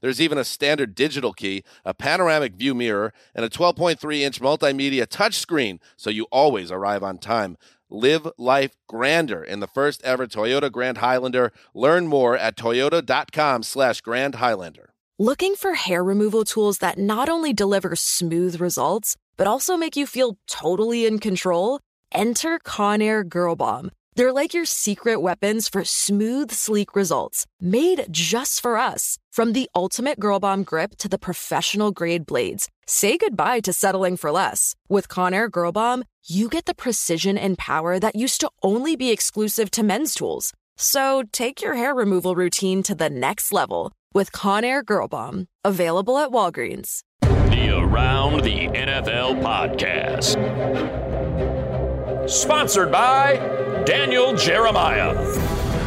There's even a standard digital key, a panoramic view mirror, and a 12.3 inch multimedia touchscreen, so you always arrive on time. Live life grander in the first ever Toyota Grand Highlander. Learn more at toyota.com slash Grand Highlander. Looking for hair removal tools that not only deliver smooth results, but also make you feel totally in control? Enter Conair Girl Bomb. They're like your secret weapons for smooth, sleek results, made just for us. From the ultimate Girl Bomb grip to the professional grade blades, say goodbye to settling for less. With Conair Girl Bomb, you get the precision and power that used to only be exclusive to men's tools. So take your hair removal routine to the next level with Conair Girl Bomb. Available at Walgreens. The Around the NFL podcast. Sponsored by Daniel Jeremiah.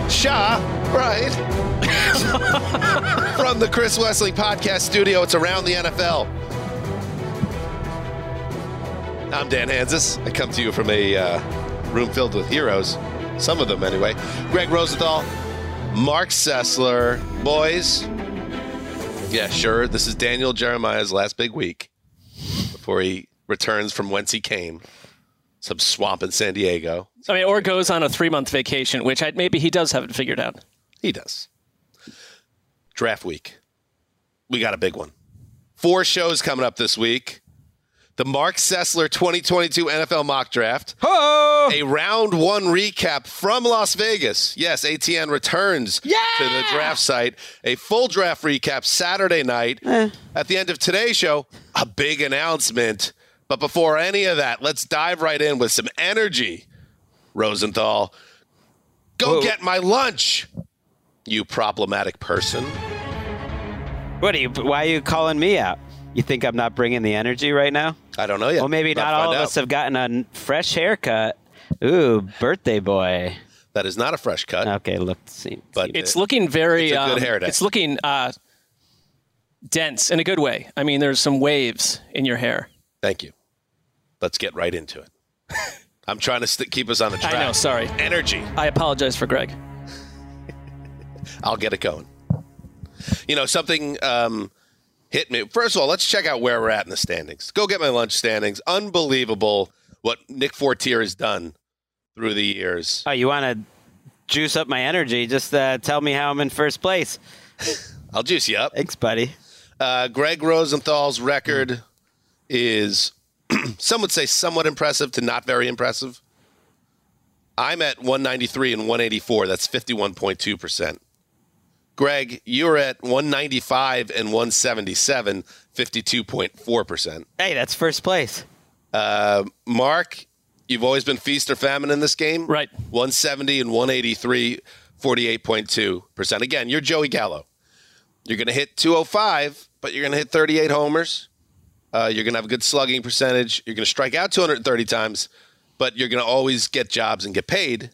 Shaw, right. From the Chris Wesseling Podcast Studio, it's Around the NFL. I'm Dan Hanzus. I come to you from a uh, room filled with heroes, some of them anyway. Gregg Rosenthal, Marc Sessler, boys. Yeah, sure. This is Daniel Jeremiah's last big week before he returns from whence he came, some swamp in San Diego. I mean, or goes on a three month vacation, which I, maybe he does have it figured out. He does. Draft week. We got a big one. Four shows coming up this week. The Marc Sessler 2022 NFL mock draft. Oh! A round one recap from Las Vegas. Yes, ATN returns Yeah! to the draft site. A full draft recap Saturday night. Eh. At the end of today's show, a big announcement. But before any of that, let's dive right in with some energy. Rosenthal, go Whoa. get my lunch, you problematic person. What are you? Why are you calling me out? You think I'm not bringing the energy right now? I don't know yet. Well, maybe About not all of out. us have gotten a fresh haircut. Ooh, birthday boy. That is not a fresh cut, Okay, look, see, but It's it- looking very. it's a good um, hair day. It's looking uh, dense in a good way. I mean, there's some waves in your hair. thank you. Let's get right into it. I'm trying to st- keep us on the track. I know. Sorry. Energy. I apologize for Greg. I'll get it going. You know, something um, hit me. First of all, let's check out where we're at in the standings. Go get my lunch standings. Unbelievable what Nick Fortier has done through the years. oh, you want to juice up my energy? Just uh, tell me how I'm in first place. I'll juice you up. Thanks, buddy. Uh, Gregg Rosenthal's record is, some would say, somewhat impressive to not very impressive. I'm at 193 and 184. That's 51.2%. Greg, you're at 195 and 177, 52.4%. Hey, that's first place. Uh, Mark, you've always been feast or famine in this game. Right. 170 and 183, 48.2%. Again, you're Joey Gallo. You're going to hit 205, but you're going to hit 38 homers. Uh, you're going to have a good slugging percentage. You're going to strike out 230 times, but you're going to always get jobs and get paid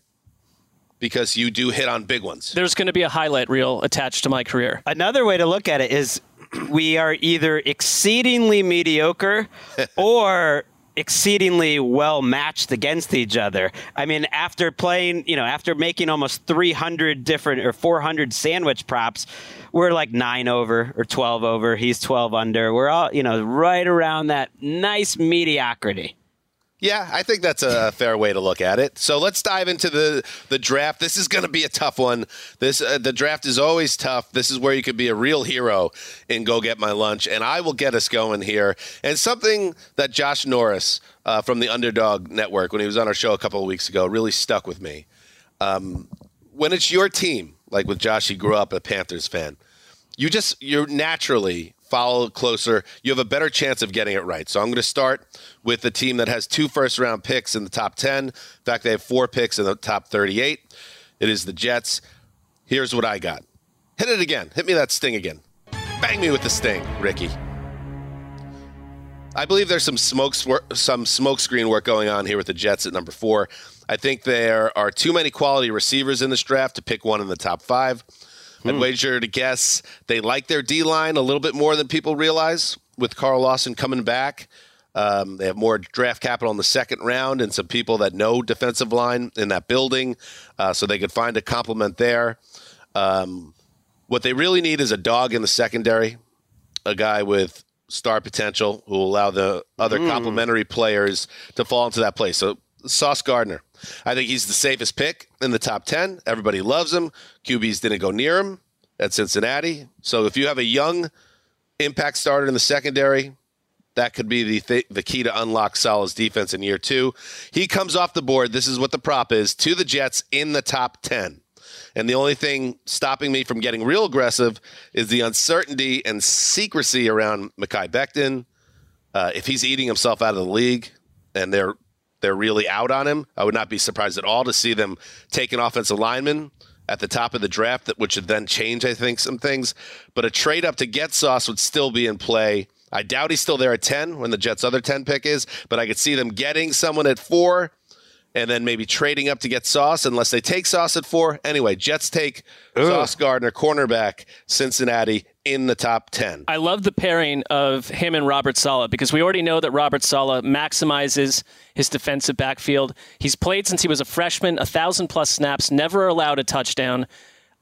because you do hit on big ones. There's going to be a highlight reel attached to my career. Another way to look at it is we are either exceedingly mediocre or exceedingly well matched against each other. I mean, after playing, you know, after making almost 300 different or 400 sandwich props, we're like nine over or 12 over. He's 12 under. We're all, you know, right around that nice mediocrity. Yeah, I think that's a fair way to look at it. So let's dive into the the draft. This is going to be a tough one. This uh, the draft is always tough. This is where you could be a real hero and go get my lunch, and I will get us going here. And something that Josh Norris uh, from the Underdog Network, when he was on our show a couple of weeks ago, really stuck with me. Um, when it's your team, like with Josh, he grew up a Panthers fan. You just you're naturally follow closer, you have a better chance of getting it right. So I'm going to start with the team that has two first round picks in the top 10. In fact, they have four picks in the top 38. It is the Jets. Here's what I got. Hit it again. Hit me that sting again. Bang me with the sting, Ricky. I believe there's some smoke some smoke screen work going on here with the Jets at number four. I think there are too many quality receivers in this draft to pick one in the top five. I'd hmm. wager to guess they like their D line a little bit more than people realize with Carl Lawson coming back. Um, they have more draft capital in the second round and some people that know defensive line in that building, uh, so they could find a complement there. Um, what they really need is a dog in the secondary, a guy with star potential who will allow the other mm. complementary players to fall into that place. So Sauce Gardner, I think he's the safest pick in the top 10. Everybody loves him. QBs didn't go near him at Cincinnati. So if you have a young impact starter in the secondary, that could be the th- the key to unlock Saleh's defense in year two. He comes off the board. This is what the prop is to the Jets in the top 10. And the only thing stopping me from getting real aggressive is the uncertainty and secrecy around Mekhi Becton. Uh, if he's eating himself out of the league and they're they're really out on him. I would not be surprised at all to see them take an offensive lineman at the top of the draft, which would then change, I think, some things. But a trade up to get Sauce would still be in play. I doubt he's still there at 10 when the Jets' other 10 pick is, but I could see them getting someone at four and then maybe trading up to get Sauce unless they take Sauce at four. Anyway, Jets take Ugh. Sauce Gardner, cornerback, Cincinnati in the top 10. I love the pairing of him and Robert Saleh because we already know that Robert Saleh maximizes his defensive backfield. He's played since he was a freshman, a thousand plus snaps, never allowed a touchdown.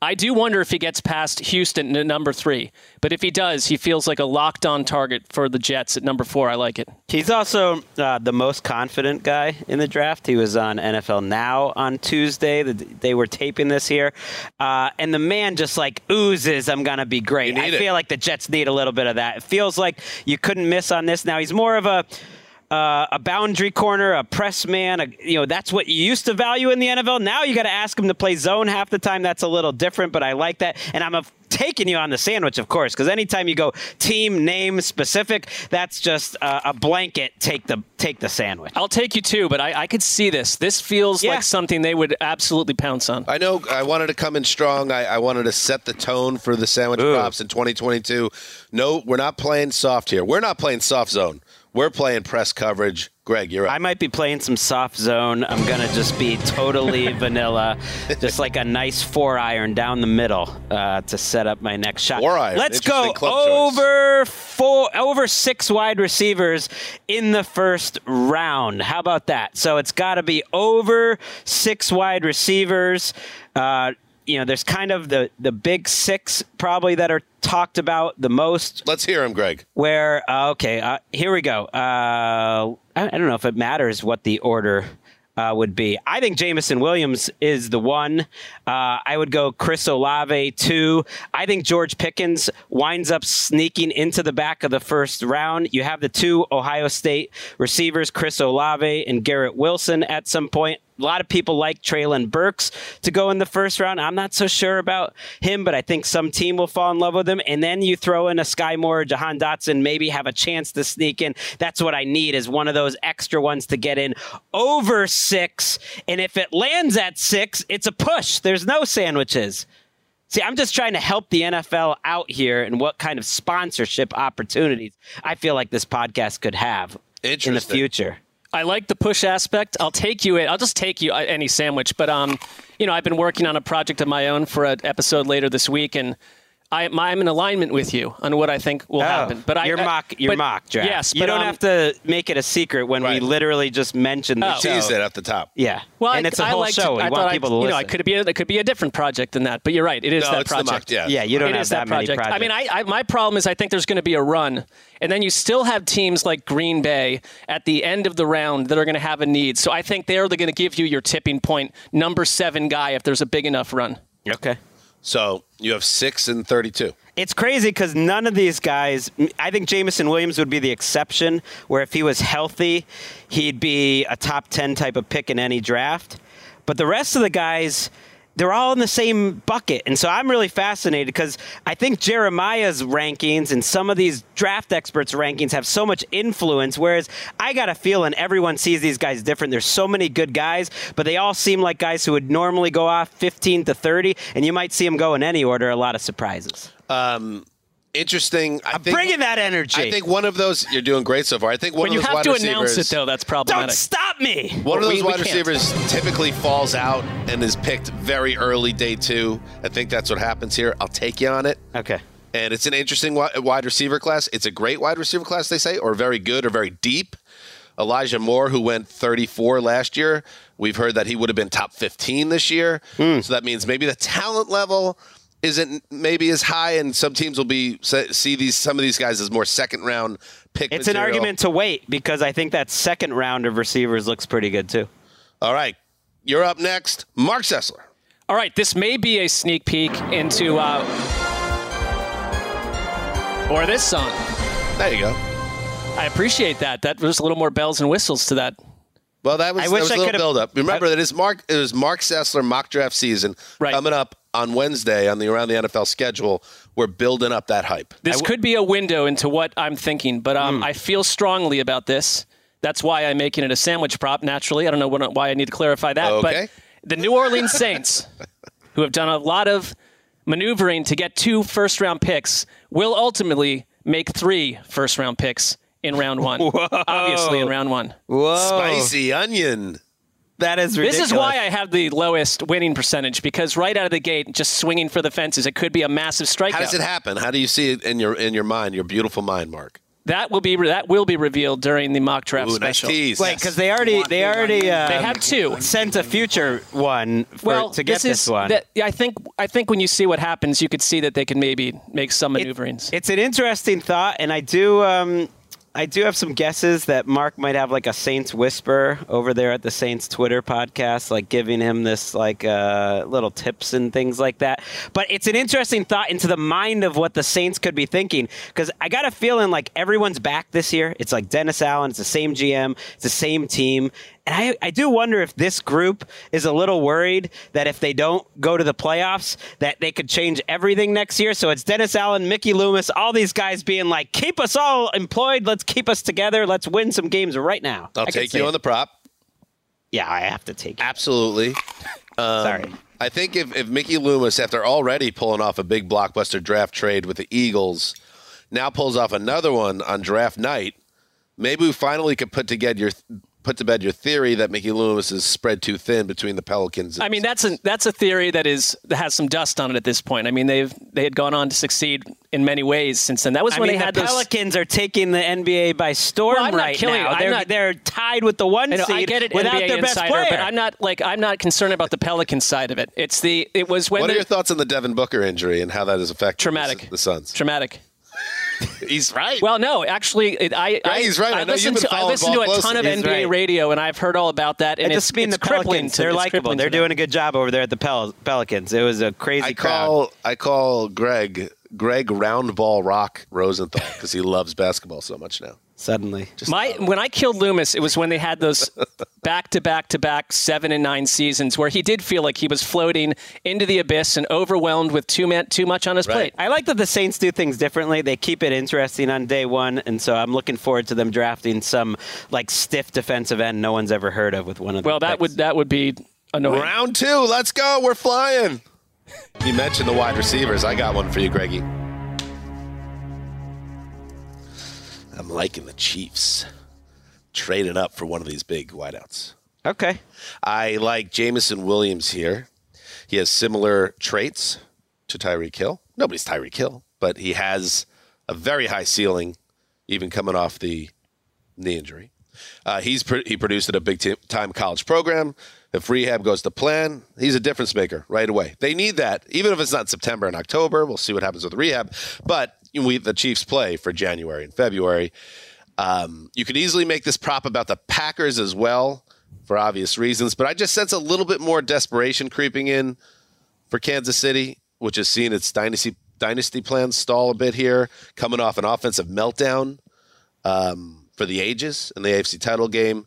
I do wonder if he gets past Houston at number three. But if he does, he feels like a locked on target for the Jets at number four. I like it. He's also uh, the most confident guy in the draft. He was on NFL Now on Tuesday. They were taping this here. Uh, and the man just like oozes, I'm going to be great. I feel like the Jets need a little bit of that. It feels like you couldn't miss on this. Now, he's more of a uh, a boundary corner, a press man. A, you know, that's what you used to value in the NFL. Now you got to ask him to play zone half the time. That's a little different, but I like that. And I'm a, taking you on the sandwich, of course, because anytime you go team name specific, that's just uh, a blanket. Take the take the sandwich. I'll take you too, but I, I could see this. This feels yeah. like something they would absolutely pounce on. I know. I wanted to come in strong. I, I wanted to set the tone for the sandwich Ooh. props in 2022. No, we're not playing soft here. We're not playing soft zone. We're playing press coverage. Greg, you're up. I might be playing some soft zone. I'm going to just be totally vanilla, just like a nice four iron down the middle uh, to set up my next shot. Four iron. Let's go over choice. four, over six wide receivers in the first round. How about that? So it's got to be over six wide receivers. Uh, you know, there's kind of the the big six probably that are talked about the most. Let's hear him, Greg. Where uh, okay, uh, here we go. Uh, I, I, don't know if it matters what the order. Uh, would be. I think Jameson Williams is the one. Uh, I would go Chris Olave two. I think George Pickens winds up sneaking into the back of the first round. You have the two Ohio State receivers, Chris Olave and Garrett Wilson, at some point a lot of people like Treylon Burks to go in the first round. I'm not so sure about him, but I think some team will fall in love with him. And then you throw in a Skyy Moore, Jahan Dotson, maybe have a chance to sneak in. That's what I need is one of those extra ones to get in over six. And if it lands at six, it's a push. There's no sandwiches. See, I'm just trying to help the NFL out here and what kind of sponsorship opportunities I feel like this podcast could have in the future. I like the push aspect. I'll take you. It. I'll just take you uh, any sandwich. But um, you know, I've been working on a project of my own for an episode later this week, and I, I'm in alignment with you on what I think will Oh, happen. But I, your I- mock, your but- mock draft. Yes, you don't um, have to make it a secret when we literally just mentioned the Oh. show. Teased it at the top. Yeah, Well, and I, it's a I whole show. To, we I want thought people I, to you know, it could be a, it could be a different project than that. But you're right. It is No, that it's the project. mock- yeah. yeah, you don't It have is that, many project. projects. I mean, I, I, my problem is I think there's going to be a run, and then you still have teams like Green Bay at the end of the round that are going to have a need. So I think they're going to give you your tipping point, number seven guy, if there's a big enough run. okay. So you have six and thirty-two. It's crazy because none of these guys. I think Jameson Williams would be the exception, where if he was healthy, he'd be a top ten type of pick in any draft. But the rest of the guys, they're all in the same bucket, and so I'm really fascinated because I think Jeremiah's rankings and some of these draft experts' rankings have so much influence. Whereas I got a feeling everyone sees these guys different. There's so many good guys, but they all seem like guys who would normally go off 15 to 30, and you might see them go in any order. A lot of surprises. Um, Interesting. I I'm think, bringing that energy. I think one of those. You're doing great so far. I think one When you of those have to announce it, though, that's probably Don't stop me. One of We- those we wide can't. receivers typically falls out and is picked very early, day two. I think that's what happens here. I'll take you on it. Okay. And it's an interesting wide receiver class. It's a great wide receiver class, they say, or very good or very deep. Elijah Moore, who went 34 last year, we've heard that he would have been top 15 this year. Hmm. So that means maybe the talent level isn't maybe as high, and some teams will be see these some of these guys as more second round pick. It's an argument to wait because I think that second round of receivers looks pretty good too. All right, you're up next, Marc Sessler. All right, this may be a sneak peek into uh, or this song. There you go. I appreciate that. That was a little more bells and whistles to that. Well, that was, I that wish was I a little build up. Remember that is Mark. It was Marc Sessler mock draft season Right. coming up on Wednesday on the around the NFL schedule. We're building up that hype. This could be a window into what I'm thinking, but um, I feel strongly about this. That's why I'm making it a sandwich prop. Naturally, I don't know what, why I need to clarify that. Okay. But the New Orleans Saints, who have done a lot of maneuvering to get two first round picks, will ultimately make three first round picks in round one. Obviously, in round one. Whoa, Spicy onion. That is This is why I have the lowest winning percentage because right out of the gate, just swinging for the fences, it could be a massive strikeout. How does it happen? How do you see it in your in your mind, your beautiful mind, Mark? That will be that will be revealed during the mock draft Ooh, nice special. tease. Wait, because they already they already uh, They have two. sent a future one for, well, to get this, this, is one. That, I think I think when you see what happens, you could see that they can maybe make some maneuverings. It's an interesting thought, and I do um, I do have some guesses that Mark might have like a Saints whisper over there at the Saints Twitter podcast, like giving him this like uh, little tips and things like that. But it's an interesting thought into the mind of what the Saints could be thinking because I got a feeling like everyone's back this year. It's like Dennis Allen, it's the same GM, it's the same team. And I, I do wonder if this group is a little worried that if they don't go to the playoffs, that they could change everything next year. So it's Dennis Allen, Mickey Loomis, all these guys being like, keep us all employed. Let's keep us together. Let's win some games right now. I'll I take you it. on the prop. Yeah, I have to take it. Absolutely. Um, Sorry. I think if, if Mickey Loomis, after already pulling off a big blockbuster draft trade with the Eagles, now pulls off another one on draft night, maybe we finally could put together your put to bed your theory that Mickey Loomis is spread too thin between the Pelicans. And I mean, that's a that's a theory that is that has some dust on it at this point. I mean, they've they had gone on to succeed in many ways since then. That was I when mean, they had the those. Pelicans are taking the NBA by storm Well, I'm not right killing now. it. I'm They're, not- they're tied with the one I, know, seed I get it, without NBA their best insider, player. but I'm not like I'm not concerned about the Pelican side of it. It's the it was when what the, are your thoughts on the Devin Booker injury and how that has affected Traumatic. the, the Suns? traumatic. He's right. Well, no, actually, it, I, I he's right. I know listened to I following listened to ball a ton of. He's NBA right. radio, and I've heard all about that. And It it's, just mean it's the crippling Pelicans. They're it's likable. They're doing a good job over there at the Pel- Pelicans. It was a crazy I crowd. call I call Greg Greg Roundball Rock Rosenthal because he loves basketball so much now. Suddenly, Just My when I killed Loomis, it was when they had those back to back to back seven and nine seasons where he did feel like he was floating into the abyss and overwhelmed with too man, too much on his Right. plate. I like that the Saints do things differently. They keep it interesting on day one, and so I'm looking forward to them drafting some like stiff defensive end no one's ever heard of with one of them. Well, that would that would be annoying. Round two, let's go. We're flying. You mentioned the wide receivers. I got one for you, Greggy. I'm liking the Chiefs. Trading up for one of these big wideouts. okay. I like Jameson Williams here. He has similar traits to Tyreek Hill. nobody's Tyreek Hill, but he has a very high ceiling, even coming off the knee injury. Uh, he's pr- he produced at a big t- time college program. If rehab goes to plan, he's a difference maker right away. They need that, even if it's not September and October. We'll see what happens with rehab. But we, the Chiefs play for January and February. Um, you could easily make this prop about the Packers as well, for obvious reasons. But I just sense a little bit more desperation creeping in for Kansas City, which has seen its dynasty dynasty plans stall a bit here, coming off an offensive meltdown um, for the ages in the AFC title game.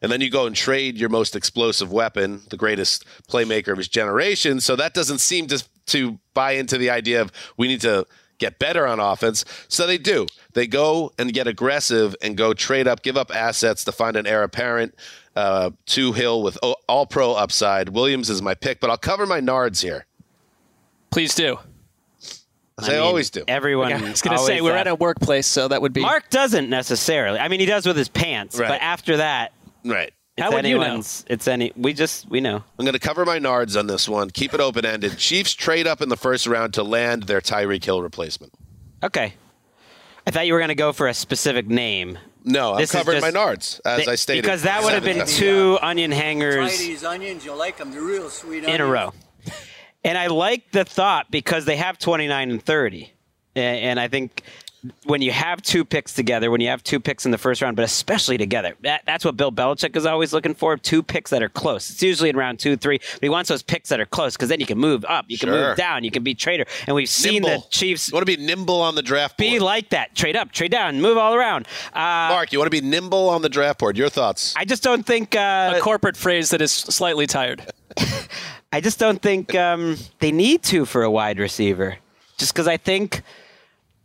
And then you go and trade your most explosive weapon, the greatest playmaker of his generation. So that doesn't seem to to buy into the idea of we need to get better on offense. So they do. They go and get aggressive and go trade up, give up assets to find an heir apparent uh, to Hill with all pro upside. Williams is my pick, but I'll cover my nards here. Please do. As I, mean, always do. Everyone. I was going to say, we're that. at a workplace, so that would be. Mark doesn't necessarily. I mean, he does with his pants, Right. but after that, Right. How would you know? anyone's- It's any. We just we know. I'm going to cover my nards on this one. Keep it open ended. Chiefs trade up in the first round to land their Tyreek Hill replacement. Okay. I thought you were going to go for a specific name. No, I'm This covering just- my nards, as I stated. Because that would have been seven times. two onion Try these onions. You'll like them. They're real sweet Onions. in a row. And I like the thought because they have 29 and 30. A- And I think when you have two picks together, when you have two picks in the first round, but especially together, that, that's what Bill Belichick is always looking for two picks that are close. It's usually in round two, three, but he wants those picks that are close because then you can move up, you can Sure. move down, you can be trader. And we've seen Nimble. the Chiefs You want to be nimble on the draft board. be like that trade up, trade down, move all around. Uh, Mark, you want to be nimble on the draft board. Your thoughts? I just don't think. Uh, a corporate phrase that is slightly tired. I just don't think um, they need to for a wide receiver. Just because I think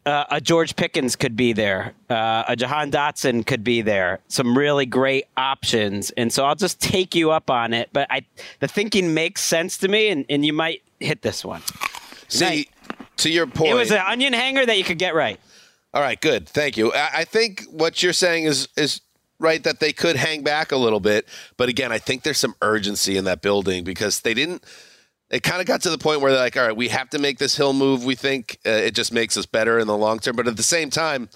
uh, a George Pickens could be there, uh, a Jahan Dotson could be there, some really great options, and so I'll just take you up on it. But I, the thinking makes sense to me, and, and you might hit this one. See, to your point. It was an onion hanger that you could get right. All right, good. Thank you. I, I think what you're saying is is right that they could hang back a little bit, but again, I think there's some urgency in that building because they didn't. It kind of got to the point where they're like, all right, we have to make this hill move. We think uh, it just makes us better in the long term, but at the same time,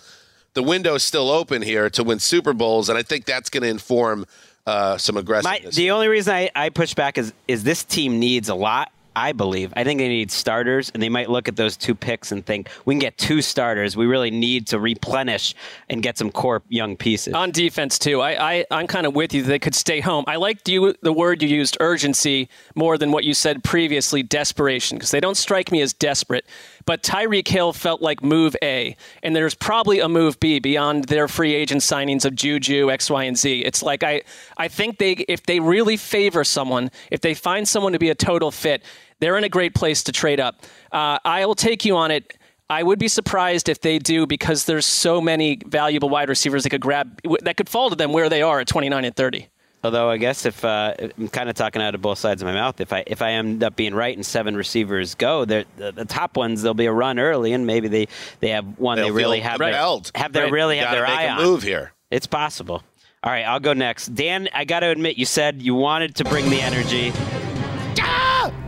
the window is still open here to win Super Bowls, and I think that's going to inform uh, some My, aggressiveness. the only reason I, I push back is is this team needs a lot. I believe. I think they need starters, and they might look at those two picks and think we can get two starters. We really need to replenish and get some core young pieces. On defense too, I, I I'm kind of with you. They could stay home. I liked you the word you used, urgency, more than what you said previously, desperation, because they don't strike me as desperate. But Tyreek Hill felt like move A, and there's probably a move B beyond their free agent signings of Juju, X, Y, and Z. It's like I I think they if they really favor someone, if they find someone to be a total fit, they're in a great place to trade up. Uh, I will take you on it. I would be surprised if they do because there's so many valuable wide receivers they could grab that could fall to them where they are at 29 and 30. Although I guess if uh, I'm kind of talking out of both sides of my mouth, if I if I end up being right and seven receivers go, the, the top ones there'll be a run early, and maybe they, they have one They'll they really feel have their, compelled. have their Right. really have Gotta their make eye a on. move here. It's possible. All right, I'll go next. Dan, I got to admit, you said you wanted to bring the energy.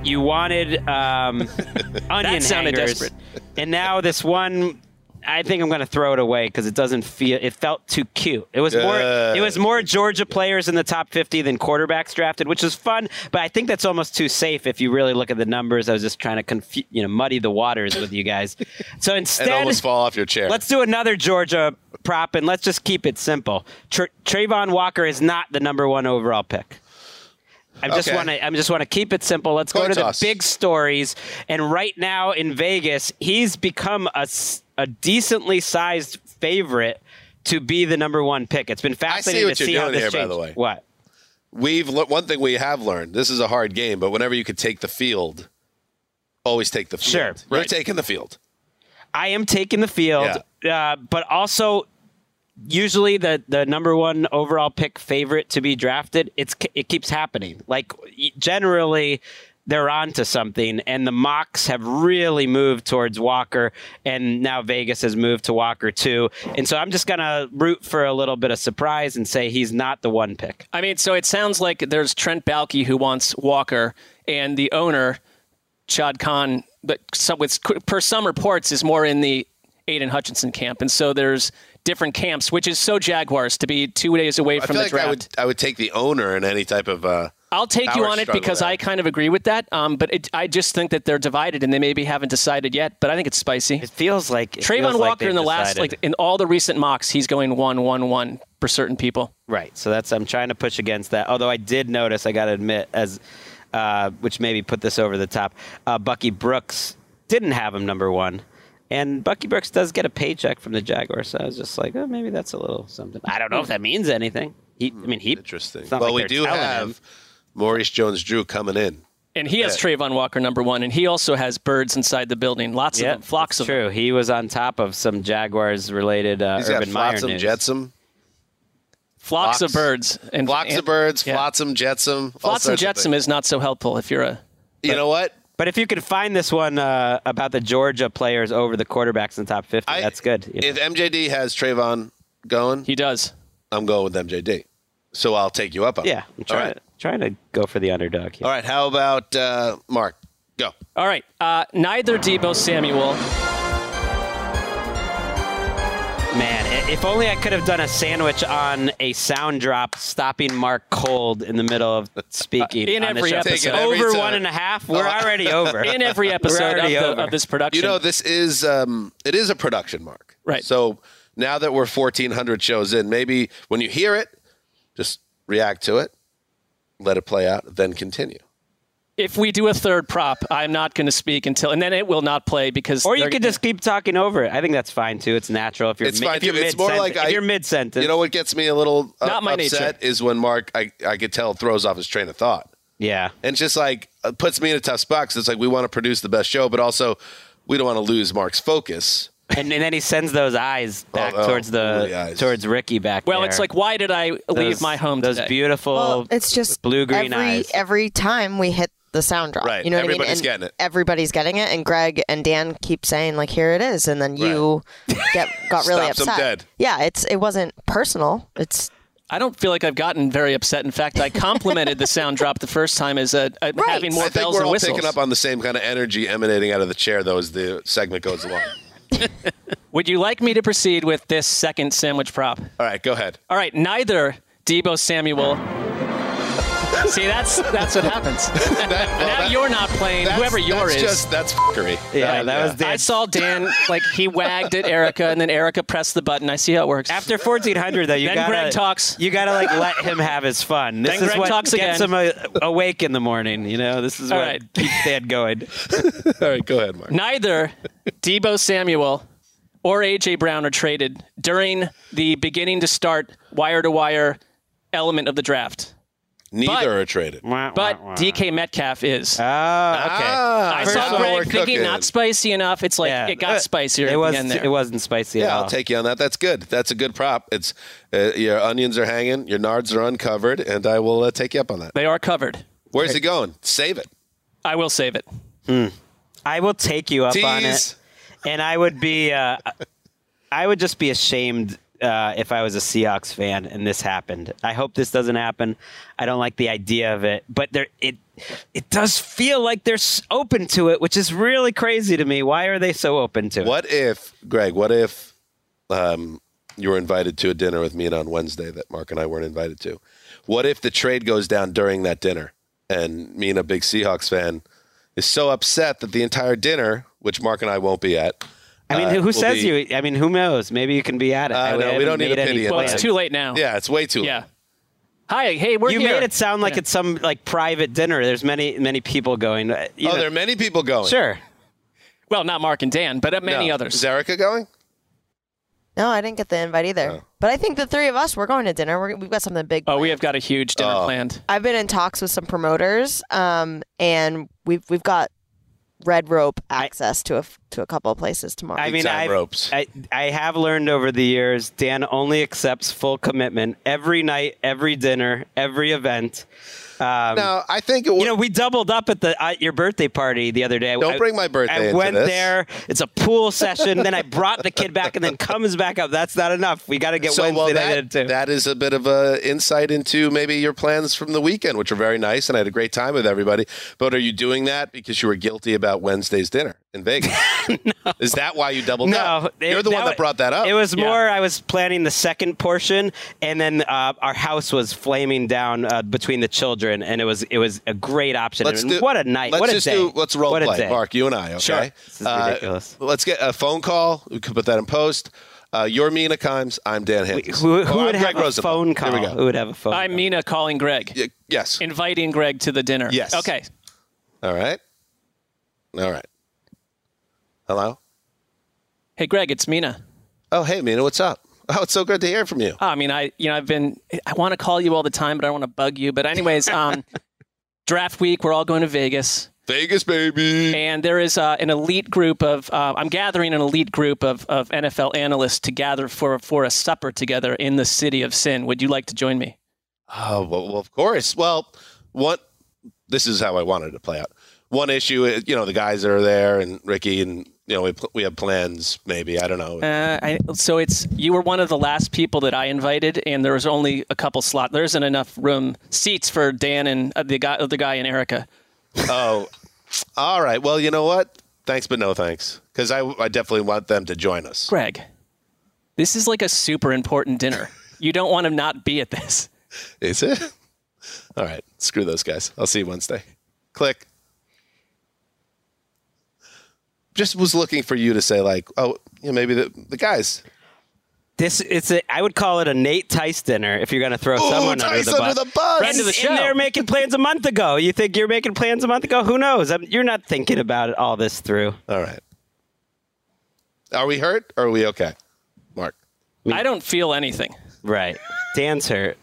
You wanted um, onion sounded hangers, desperate. and now this one. I think I'm going to throw it away because it doesn't feel. It felt too cute. It was more. It was more Georgia players in the top 50 than quarterbacks drafted, which is fun. But I think that's almost too safe if you really look at the numbers. I was just trying to confu- you know, muddy the waters with you guys. So instead, almost fall off your chair. Let's do another Georgia prop, and let's just keep it simple. Tra- Travon Walker is not the number one overall pick. I just Okay. want to. I just want to keep it simple. Let's go to the big stories. And right now in Vegas, he's become a, a decently sized favorite to be the number one pick. It's been fascinating what to you're see how this here, by changed. the way. What? We've le- one thing we have learned. This is a hard game, but whenever you could take the field, always take the field. Sure, You're right. taking the field. I am taking the field, uh, but also usually the the number one overall pick favorite to be drafted. It's it keeps happening. Like generally. They're on to something, and the mocks have really moved towards Walker, and now Vegas has moved to Walker too. And so I'm just to root for a little bit of surprise and say he's not the one pick. I mean, so it sounds like there's Trent Baalke who wants Walker, and the owner Shad Khan, but some, with, per some reports, is more in the Aidan Hutchinson camp, and so there's different camps, which is so Jaguars to be two days away I from feel the like draft. I would I would take the owner in any type of. Uh, I'll take you on it because there. I kind of agree with that. Um, but it, I just think that they're divided and they maybe haven't decided yet. But I think it's spicy. It feels like it Travon feels Walker they've in the last, like in all the recent mocks, he's going one, one, one for certain people. Right. So that's I'm trying to push against that. Although I did notice, I got to admit, as uh, which maybe put this over the top. Uh, Bucky Brooks didn't have him number one, and Bucky Brooks does get a paycheck from the Jaguars. So I was just like, oh, maybe that's a little something. I don't know if that means anything. He, I mean, he. interesting. it's not Well, like we do have him. Maurice Jones-Drew coming in. And he has Travon Walker number one, and he also has birds inside the building. Lots Yeah, of them, flocks that's of them. true. He was on top of some Jaguars related uh, He's got Urban Meyer Flotsam, news. Jetsam, Flocks of Flocks. birds. And, flocks and, of birds, yeah. flotsam, jetsam. all Flotsam sorts of Jetsam things. is not so helpful if you're a. You know what? But if you could find this one uh, about the Georgia players over the quarterbacks in the top 50, I- that's good. you know. If MJD has Travon going, He does. I'm going with MJD. So I'll take you up on. it. yeah, I'm trying, right. trying to go for the underdog here. All right. How about uh, Mark? Go. All right. Uh, neither Deebo Samuel. Man, if only I could have done a sandwich on a sound drop, stopping Mark cold in the middle of speaking. In on the every show. episode. Every Over time. one and a half. We're Oh. already over. In every episode of, the, of this production. You know, this is um, it is a production, Mark. Right. So now that we're 1,400 shows in, maybe when you hear it, just react to it, let it play out, then continue. If we do a third prop, I'm not going to speak until, and then it will not play because. Or you they're- could just keep talking over it. I think that's fine too. It's natural if you're It's mi- fine if you're. It's more mid-sentence- like I- if you're mid sentence. You know what gets me a little uh, Not my upset is when Mark, I, I could tell, throws off his train of thought. Yeah. And it's just like it puts me in a tough spot 'cause it's like we want to produce the best show, but also we don't want to lose Mark's focus. And, and then he sends those eyes back oh, towards the the eyes. towards Ricky back Well, there. it's like, why did I leave Those- my home Those today? beautiful. Well, it's just blue green eyes. every time we hit the sound drop. Right. You know what I mean? And getting it. Everybody's getting it, and Greg and Dan keep saying like, "Here it is," and then you get got really Stops 'em upset. dead. Yeah, it's it wasn't personal. It's I don't feel like I've gotten very upset. In fact, I complimented the sound drop the first time as a, a- Right. having more I think bells we're and all whistles. picking up on the same kind of energy emanating out of the chair, though, as the segment goes along. Would you like me to proceed with this second sandwich prop? All right, go ahead. All right, neither Deebo Samuel. See, that's that's what happens. now that- you're not playing. Whoever you're that's is. just that's fuckery. yeah, that was Dan. I saw Dan like he wagged at Erica, and then Erica pressed the button. I see how it works. After 1400, though, you Then gotta Greg talks. You gotta like let him have his fun. This Then is Greg what talks gets again. him a, awake in the morning. You know, this is All what right. keeps Dan going. All right, go ahead, Mark. Neither Deebo Samuel or AJ Brown are traded during the beginning to start wire to wire element of the draft. Neither but- are traded. But DK Metcalf is. Oh, okay. Ah, I saw of Greg thinking cooking. not spicy enough. It's like Yeah. it got spicier It was. the end there. It wasn't spicy at Yeah. I'll take you on that. That's good. That's a good prop. It's uh, your onions are hanging, your nards are uncovered, and I will uh, take you up on that. they are covered. Where's it going? Save it. I will save it. I will take you up on it, and I would be. Uh, I would just be ashamed uh, if I was a Seahawks fan and this happened. I hope this doesn't happen. I don't like the idea of it, but there it it does feel like they're open to it, which is really crazy to me. Why are they so open to it? What if, Greg? What if um, you were invited to a dinner with me and on Wednesday that Mark and I weren't invited to? What if the trade goes down during that dinner, and me and a big Seahawks fan is so upset that the entire dinner, which Mark and I won't be at. I mean, uh, who will says be- you? I mean, who knows? Maybe you can be at it. Uh, I no, we haven't don't need made a any pity in Well, it's too late now. Yeah, it's way too. Yeah. Hi. Hey, we're You here. made it sound like Yeah. it's some like private dinner. There's many many people going. Uh, you Oh, know- there are many people going. sure. Well, not Mark and Dan, but uh, many No. others. Is Erica going? no, I didn't get the invite either. Oh. But I think the three of us we're going to dinner. We're, we've got something big. oh, we have got a huge dinner Oh. planned. I've been in talks with some promoters, um, and we've we've got red rope access to a f- to a couple of places tomorrow. I mean, I've- ropes. I I have learned over the years. Dan only accepts full commitment every night, every dinner, every event. Um, no, I think it was. you know, we doubled up at the at your birthday party the other day. Don't I- bring my birthday I went this. there. It's a pool session. then I brought the kid back, and then comes back up. That's not enough. We got to get so Wednesday well that, too. that is a bit of a insight into maybe your plans from the weekend, which are very nice, and I had a great time with everybody. But are you doing that because you were guilty about Wednesday's dinner in Vegas? no. Is that why you doubled no, up? it- You're the one wa- that brought that up. It was Yeah. more. I was planning the second portion, and then uh, our house was flaming down uh, between the children, and it was it was a great option. Let's And do, what a night! Let's what a just day! do. Let's role what play. Mark. You and I. Okay. Sure. This is Uh, ridiculous. let's get a phone call. We can put that in post. Uh, you're Mina Kimes. I'm Dan Hanzus. Who, who Oh, would I'm have Greg a Rosenthal. phone call? Here we go. Who would have a phone? I'm call? Mina calling Greg, Y- yes. inviting Greg to the dinner. Yes. Okay. All right. All right. Hello. Hey, Greg, it's Mina. Oh, hey, Mina. What's up? Oh, it's so good to hear from you. Oh, I mean, I you know I've been I want to call you all the time, but I don't want to bug you. But anyways, um, draft week, we're all going to Vegas, Vegas, baby. and there is uh, an elite group of uh, I'm gathering an elite group of, of NFL analysts to gather for for a supper together in the city of Sin. Would you like to join me? Oh, well, well, of course. Well, what? This is how I wanted to play out. One issue, is, you know, the guys that are there, and Ricky, and you know, we pl- we have plans. Maybe I don't know. Uh, I, so it's you were one of the last people that I invited, and there was only a couple slots. There isn't enough room seats for Dan and uh, the guy the guy and Erica. oh, all right. Well, you know what? Thanks, but no thanks, because I I definitely want them to join us. Greg, this is like a super important dinner. You don't want to not be at this. Is it? All right. Screw those guys. I'll see you Wednesday. Click. Just was looking for you to say like, oh, you know, maybe the the guys. This it's a, I would call it a Nate Tice dinner if you're going to throw Ooh, someone Tice under the bus. under the bus. Friend of the And show. they were making plans a month ago. You think you're making plans a month ago? Who knows? I mean, you're not thinking about it, all this through. All right. Are we hurt or are we okay? Mark. I don't feel anything. Right. Dan's hurt.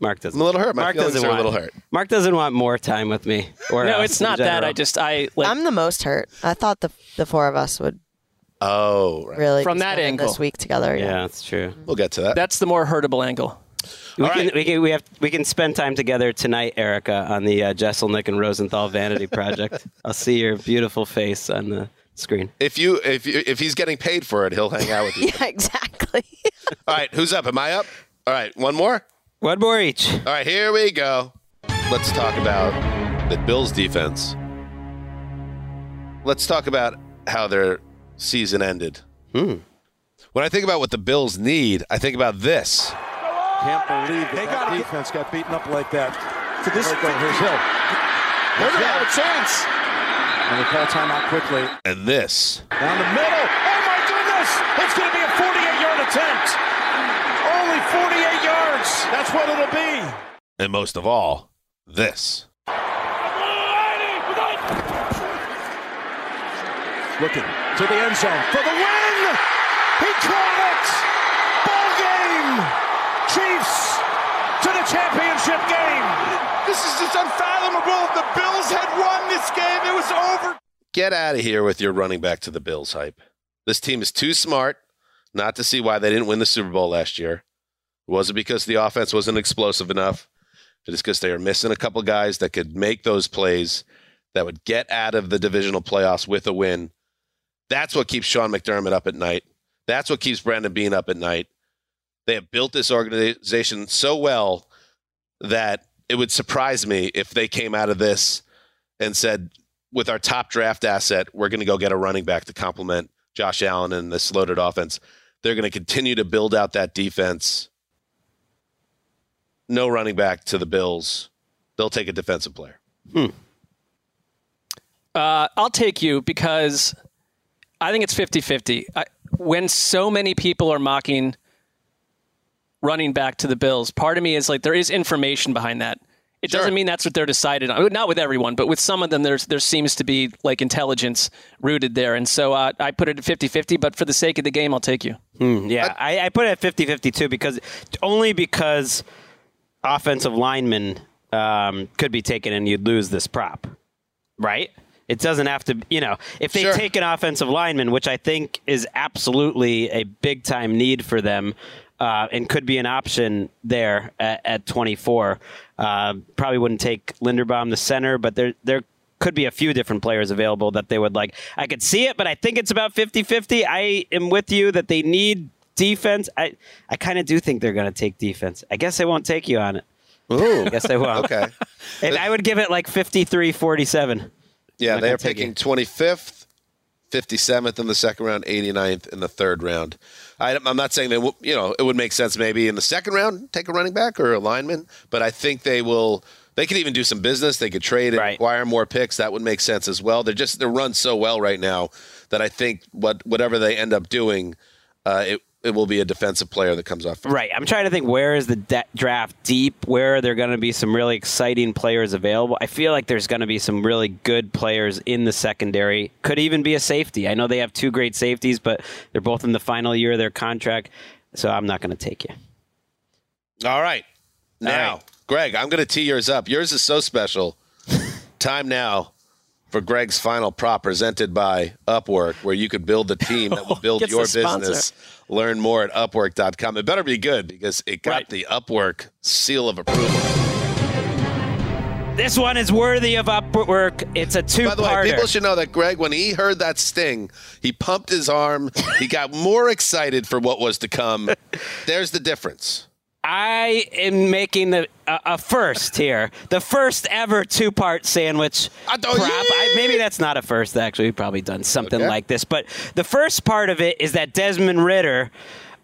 Mark doesn't. I'm a little hurt. My Mark feelings doesn't are a want, little hurt. Mark doesn't want more time with me. Or No, it's not that. I just I like I'm the most hurt. I thought the the four of us would Oh, right. really From that angle. this week together. Yeah, that's true. We'll get to that. that's the more hurtable angle. We All can, right. we can we have we can spend time together tonight, Erica, on the uh, Jeselnik and Rosenthal Vanity Project. I'll see your beautiful face on the screen. if you if you, if he's getting paid for it, he'll hang out with you. Yeah, exactly. All right, who's up? Am I up? All right, one more. One more each. All right, here we go. Let's talk about the Bills defense. Let's talk about how their season ended. Hmm. When I think about what the Bills need, I think about this. Can't believe that, that defense got beaten up like that. So this go. Here's Hill. They're gonna have a chance. And they call timeout quickly. And this. Down the middle. Oh my goodness! It's gonna be a 48-yard attempt. Only 48 yards. That's what it'll be. And most of all, this. Looking to the end zone for the win. He caught it. Ball game. Chiefs to the championship game. This is just unfathomable. If the Bills had won this game, it was over. Get out of here with your running back to the Bills hype. This team is too smart not to see why they didn't win the Super Bowl last year. It wasn't because the offense wasn't explosive enough. It is because they are missing a couple guys that could make those plays that would get out of the divisional playoffs with a win. That's what keeps Sean McDermott up at night. That's what keeps Brandon Beane up at night. They have built this organization so well that it would surprise me if they came out of this and said, with our top draft asset, we're going to go get a running back to complement Josh Allen and this loaded offense. They're going to continue to build out that defense. No running back to the Bills. They'll take a defensive player. Uh, I'll take you because I think it's 50 50. When so many people are mocking running back to the Bills, part of me is like, there is information behind that. It Sure. doesn't mean that's what they're decided on. Not with everyone, but with some of them, there's there seems to be like intelligence rooted there. And so uh, I put it at 50 50, but for the sake of the game, I'll take you. Hmm, yeah, I, I put it at 50 52 because only because offensive linemen um, could be taken and you'd lose this prop, right? It doesn't have to, you know, if they Sure. take an offensive lineman, which I think is absolutely a big time need for them. uh, and could be an option there at, at 24. Uh, probably wouldn't take Linderbaum the center, but there there could be a few different players available that they would like. I could see it, but I think it's about 50-50. I am with you that they need defense. I I kind of do think they're going to take defense. I guess I won't take you on it. Ooh, I guess I won't. okay. And I would give it like 53-47. Yeah, they're picking it. 25th, 57th in the second round, 89th in the third round. I, I'm not saying they will, you know, it would make sense maybe in the second round, take a running back or a lineman, but I think they will. They could even do some business. They could trade and Right. acquire more picks. That would make sense as well. They're just they're run so well right now that I think what whatever they end up doing, uh, it it will be a defensive player that comes off. Right. I'm trying to think where is the de- draft deep? Where are there going to be some really exciting players available? I feel like there's going to be some really good players in the secondary. Could even be a safety. I know they have two great safeties, but they're both in the final year of their contract, so I'm not going to take you. All right. Now, right. Greg, I'm going to tee yours up. Yours is so special. Time now for Greg's final prop presented by Upwork, where you could build the team that will build your business. Learn more at upwork.com. It better be good because it got Right. the Upwork seal of approval. This one is worthy of Upwork. It's a two By the way, people should know that Gregg, when he heard that sting, he pumped his arm. he got more excited for what was to come. There's the difference. I am making the uh, a first here, the first ever two part sandwich I prop. I, maybe that's not a first. Actually, we've probably done something Okay. like this. But the first part of it is that Desmond Ridder.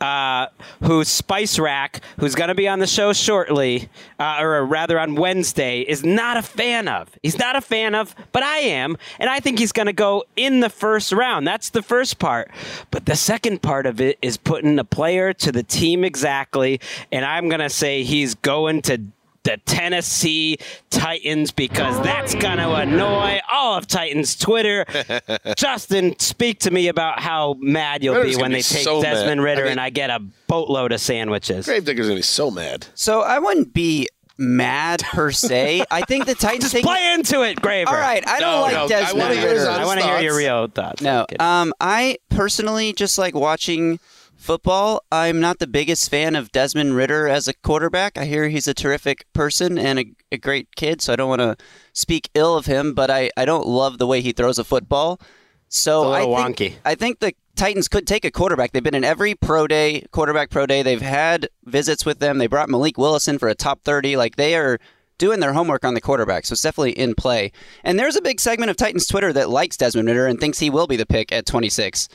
Uh, who's Spice Rack, who's going to be on the show shortly, uh, or rather on Wednesday, is not a fan of. He's not a fan of, but I am, and I think he's going to go in the first round. That's the first part. But the second part of it is putting a player to the team exactly, and I'm going to say he's going to the Tennessee Titans because that's going to annoy all of Titans Twitter. Justin, speak to me about how mad you'll Ridder's be gonna when be they take so mad. Desmond Ridder I mean- and I get a boatload of sandwiches. Gravedigger's going to be so mad. So I wouldn't be mad per se. I think the Titans Just take play into it, Graver. All right, I don't No, like no, Desmond wanna hear his Ridder. I want to hear your real thoughts. No, um, I personally just like watching football. I'm not the biggest fan of Desmond Ridder as a quarterback. I hear he's a terrific person and a, a great kid, so I don't want to speak ill of him. But I, I don't love the way he throws a football. So It's a little I think, wonky. I think the Titans could take a quarterback. They've been in every pro day, quarterback pro day. They've had visits with them. They brought Malik Willis in for a top 30. Like they are doing their homework on the quarterback. So it's definitely in play. And there's a big segment of Titans Twitter that likes Desmond Ridder and thinks he will be the pick at 26.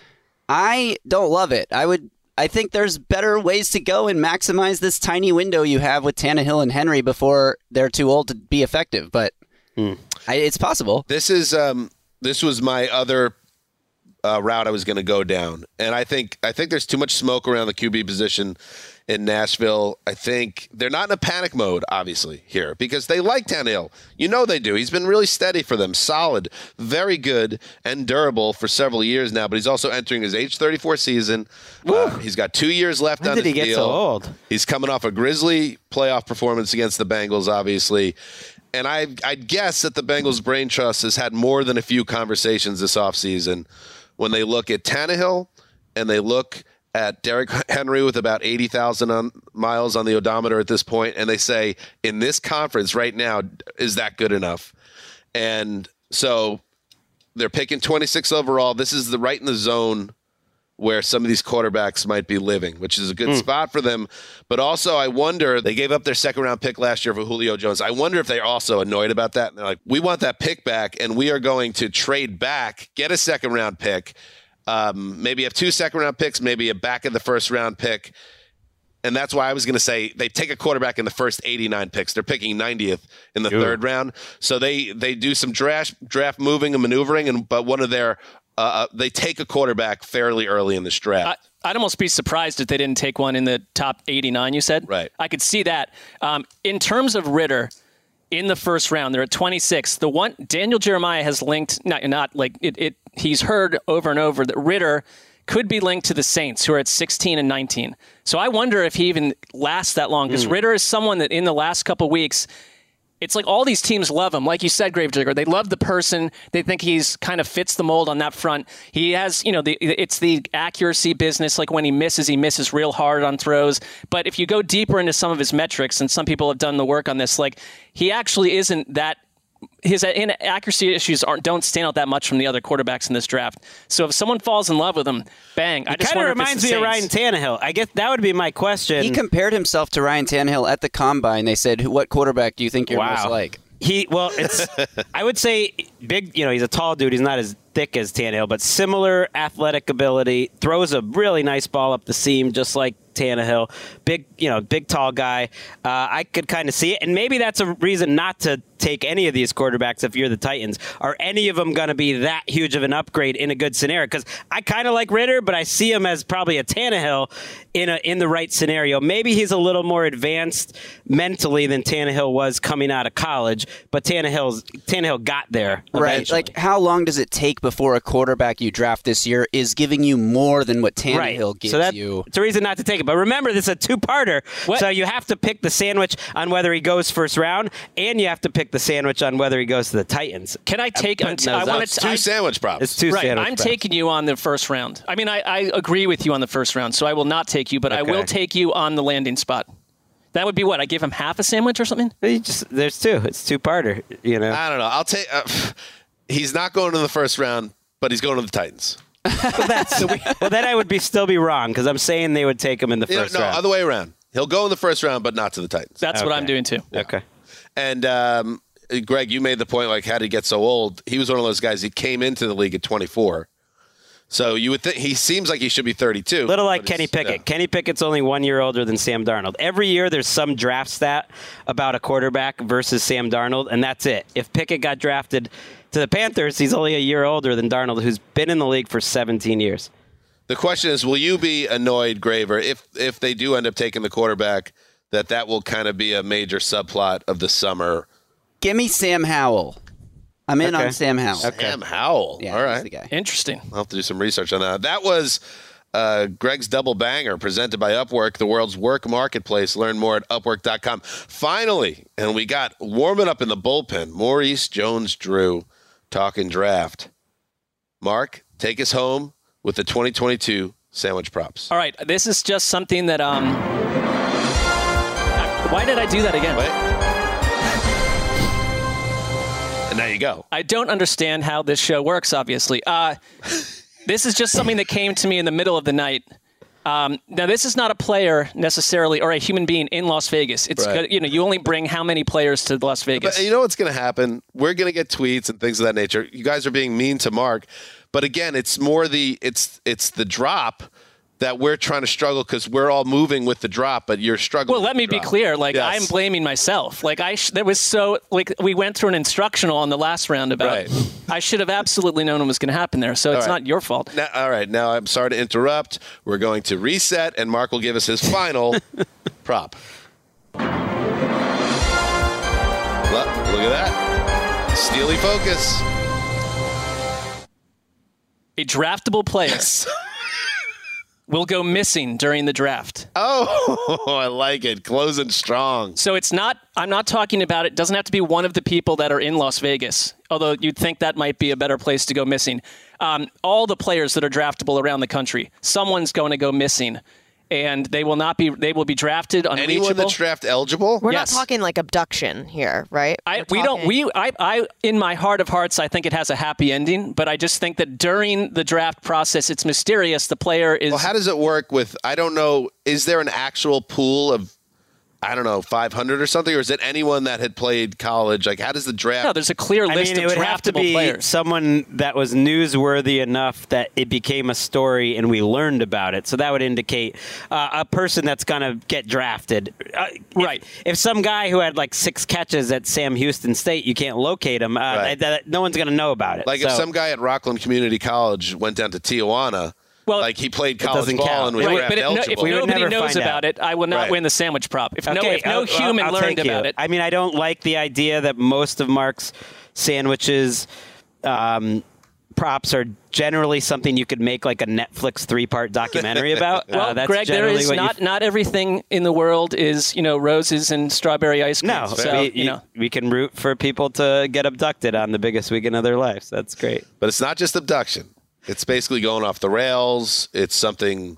I don't love it. I would. I think there's better ways to go and maximize this tiny window you have with Tannehill and Henry before they're too old to be effective. But I, it's possible. This is um this was my other uh, route I was going to go down, and I think I think there's too much smoke around the QB position in Nashville. I think they're not in a panic mode, obviously here because they like Tannehill. You know they do. He's been really steady for them, solid, very good, and durable for several years now. But he's also entering his age 34 season. Uh, he's got two years left When on did his he get deal. so old? He's coming off a grisly playoff performance against the Bengals, obviously. And I, I'd guess that the Bengals Brain Trust has had more than a few conversations this offseason when they look at Tannehill and they look at Derrick Henry with about 80,000 miles on the odometer at this point, and they say, in this conference right now, is that good enough? And so they're picking 26 overall. This is the right in the zone where some of these quarterbacks might be living, which is a good hmm. spot for them. But also, I wonder they gave up their second round pick last year for Julio Jones. I wonder if they're also annoyed about that. And they're like, we want that pick back, and we are going to trade back, get a second round pick, um, maybe have two second round picks, maybe a back of the first round pick. And that's why I was going to say they take a quarterback in the first 89 picks. They're picking 90th in the third round. So they they do some draft draft moving and maneuvering, and but one of their uh, they take a quarterback fairly early in this draft. I, I'd almost be surprised if they didn't take one in the top 89, you said? Right. I could see that. Um, in terms of Ridder, in the first round, they're at 26. The one Daniel Jeremiah has linked, not, not like it, it, he's heard over and over that Ridder could be linked to the Saints, who are at 16 and 19. So I wonder if he even lasts that long because hmm. Ridder is someone that in the last couple weeks It's like all these teams love him. Like you said, Gravedigger, they love the person. They think he's kind of fits the mold on that front. He has, you know, the, it's the accuracy business. Like when he misses, he misses real hard on throws. But if you go deeper into some of his metrics, and some people have done the work on this, like he actually isn't that his inaccuracy issues aren't don't stand out that much from the other quarterbacks in this draft. So if someone falls in love with him, bang! I just kind of reminds me the of Ryan Saints. Tannehill. I guess that would be my question. He compared himself to Ryan Tannehill at the combine. They said, "What quarterback do you think you're Wow. most like?" He well, it's I would say big. You know, he's a tall dude. He's not as thick as Tannehill, but similar athletic ability. Throws a really nice ball up the seam, just like Tannehill. Big, you know, big tall guy. Uh, I could kind of see it, and maybe that's a reason not to take any of these quarterbacks if you're the Titans. Are any of them going to be that huge of an upgrade in a good scenario? Because I kind of like Ridder, but I see him as probably a Tannehill in a in the right scenario. Maybe he's a little more advanced mentally than Tannehill was coming out of college, but Tannehill's Tannehill got there. Right. Like, how long does it take before a quarterback you draft this year is giving you more than what Tannehill gives so that, you? It's a reason not to take it. But remember, this is a two-parter. So you have to pick the sandwich on whether he goes first round, and you have to pick the sandwich on whether he goes to the Titans. Can I take? I'm I'm putting t- I those want to. Two sandwich props. It's two right. sandwich I'm props. taking you on the first round. I mean, I, I agree with you on the first round, so I will not take you, but I will take you on the landing spot. That would be what I give him half a sandwich or something. You just there's two. It's two-parter. You know. I don't know. I'll take. Uh, he's not going to the first round, but he's going to the Titans. well, then I would be still be wrong because I'm saying they would take him in the You know, first no, round. other way around. He'll go in the first round, but not to the Titans. That's what I'm doing too. Okay. And um, Gregg, you made the point like, how did he get so old? He was one of those guys. He came into the league at 24, so you would think he seems like he should be 32. Little like Kenny Pickett. yeah. Kenny Pickett's only one year older than Sam Darnold. Every year there's some draft stat about a quarterback versus Sam Darnold, and that's it. If Pickett got drafted to the Panthers, he's only a year older than Darnold, who's been in the league for 17 years. The question is, will you be annoyed, Graver, if if they do end up taking the quarterback? That that will kind of be a major subplot of the summer. Give me Sam Howell. I'm in Okay. on Sam Howell. Sam Howell. Yeah, All he's the guy. Interesting. I'll have to do some research on that. That was uh, Gregg's double banger presented by Upwork, the world's work marketplace. Learn more at upwork.com. Finally, and we got warming up in the bullpen. Maurice Jones Drew talking draft. Marc, take us home with the 2022 sandwich props. All right, this is just something that um. Why did I do that again? Wait. And there you go. I don't understand how this show works. Obviously, uh, this is just something that came to me in the middle of the night. Um, now, this is not a player necessarily or a human being in Las Vegas. It's Right. good- you know you only bring how many players to Las Vegas. But you know what's going to happen? We're going to get tweets and things of that nature. You guys are being mean to Marc, but again, it's more the it's it's the drop that we're trying to struggle because we're all moving with the drop, but you're struggling. Well, let me be clear. Like Yes. I'm blaming myself. Like I, sh- there was so like we went through an instructional on the last round about. Right. I should have absolutely known what was going to happen there. So it's right. not your fault. Now, all right, now I'm sorry to interrupt. We're going to reset, and Marc will give us his final prop. Look, look at that. Steely focus. A draftable player will go missing during the draft. Oh, I like it. Closing strong. So it's not. I'm not talking about it. Doesn't have to be one of the people that are in Las Vegas. Although you'd think that might be a better place to go missing. Um, all the players that are draftable around the country, someone's going to go missing, and they will not be. They will be drafted unreachable. Anyone that's draft eligible? We're Yes. not talking like abduction here, right? I, We're don't we I, I in my heart of hearts I think it has a happy ending but I just think that during the draft process it's mysterious the player is Well, how does it work with? I don't know. Is there an actual pool of, I don't know, 500 or something, or is it anyone that had played college? Like, how does the draft? no there's a clear I list mean, it of would have to draftable be players someone that was newsworthy enough that it became a story and we learned about it. So that would indicate uh, a person that's going to get drafted. Uh, Right. If, some guy who had like six catches at Sam Houston State, you can't locate him. Uh, Right. that- that- no one's going to know about it. like, if some guy at Rockland Community College went down to Tijuana, Well, like he played college doesn't ball count. and was Right, draft but if, no, if. We nobody never knows find about out. it, I will not Right. win the sandwich prop. If no, Okay, if no I'll- human I'll learned take you. about it, I mean, I don't like the idea that most of Marc's sandwiches um, props are generally something you could make like a Netflix three-part documentary about. Well, uh, that's Gregg, there is generally is what you not not everything in the world is you know roses and strawberry ice cream. No, so we, you know. we can root for people to get abducted on the biggest weekend of their lives. That's great. But it's not just abduction. It's basically going off the rails. It's something.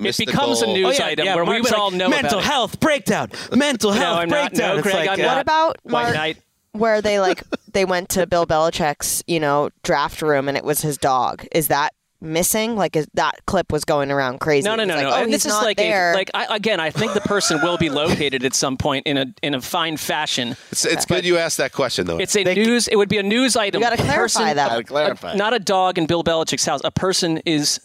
It becomes a mystical. news item where we would like, all know mental about it. health breakdown. Mental No, health I'm not. breakdown. No, It's like, I'm uh, not. What about White Mark, Knight. where they like they went to Bill Belichick's you know draft room and it was his dog? Is that missing? Like is, that clip was going around crazy. No, no, no, like, no. Oh, and this is like a like I, again. I think the person will be located at some point in a in a fine fashion. It's, it's good you asked that question, though. It's a news. It would be a news item. You gotta clarify person- that. Gotta clarify. a- not a dog in Bill Belichick's house. A person is.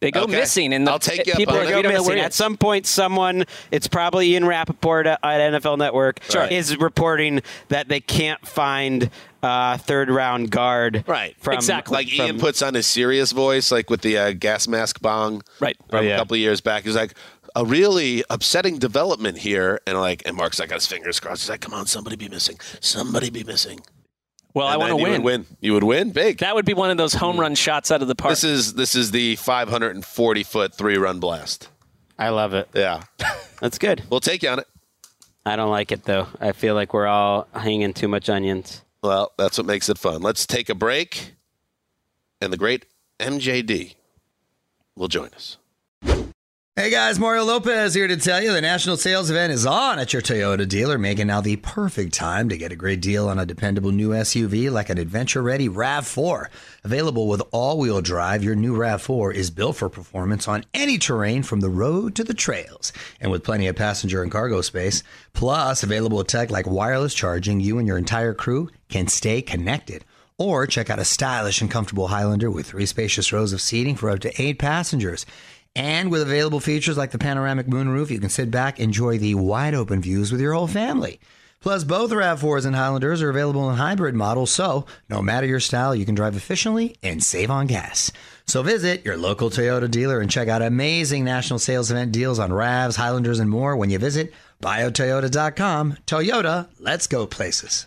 They go Okay. missing, and the, I'll take you up people on are it. we go missing. At some point, someone, it's probably Ian Rapoport at at NFL Network, Sure. is reporting that they can't find uh, third round guard. Right. From, Exactly. like from- Ian puts on his serious voice, like with the uh, gas mask bong, Right. From Oh, yeah. a couple of years back. He's like, a really upsetting development here, and like, and Marc's like, got his fingers crossed. He's like, come on, somebody be missing, somebody be missing. Well, I want to win. would win. You would win big. That would be one of those home run shots out of the park. This is this is the 540 foot three run blast. I love it. Yeah, That's good. we'll take you on it. I don't like it though. I feel like we're all hanging too much onions. Well, that's what makes it fun. Let's take a break, and the great MJD will join us. Hey guys, Mario Lopez here to tell you the national sales event is on at your Toyota dealer, making now the perfect time to get a great deal on a dependable new SUV like an adventure ready RAV4. Available with all wheel drive, your new RAV4 is built for performance on any terrain from the road to the trails. And with plenty of passenger and cargo space, plus available tech like wireless charging, you and your entire crew can stay connected. Or check out a stylish and comfortable Highlander with three spacious rows of seating for up to eight passengers. And with available features like the panoramic moonroof, you can sit back, enjoy the wide open views with your whole family. Plus, both RAV4s and Highlanders are available in hybrid models, so no matter your style, you can drive efficiently and save on gas. So visit your local Toyota dealer and check out amazing national sales event deals on RAVs, Highlanders, and more when you visit buyatoyota.com. Toyota, let's go places.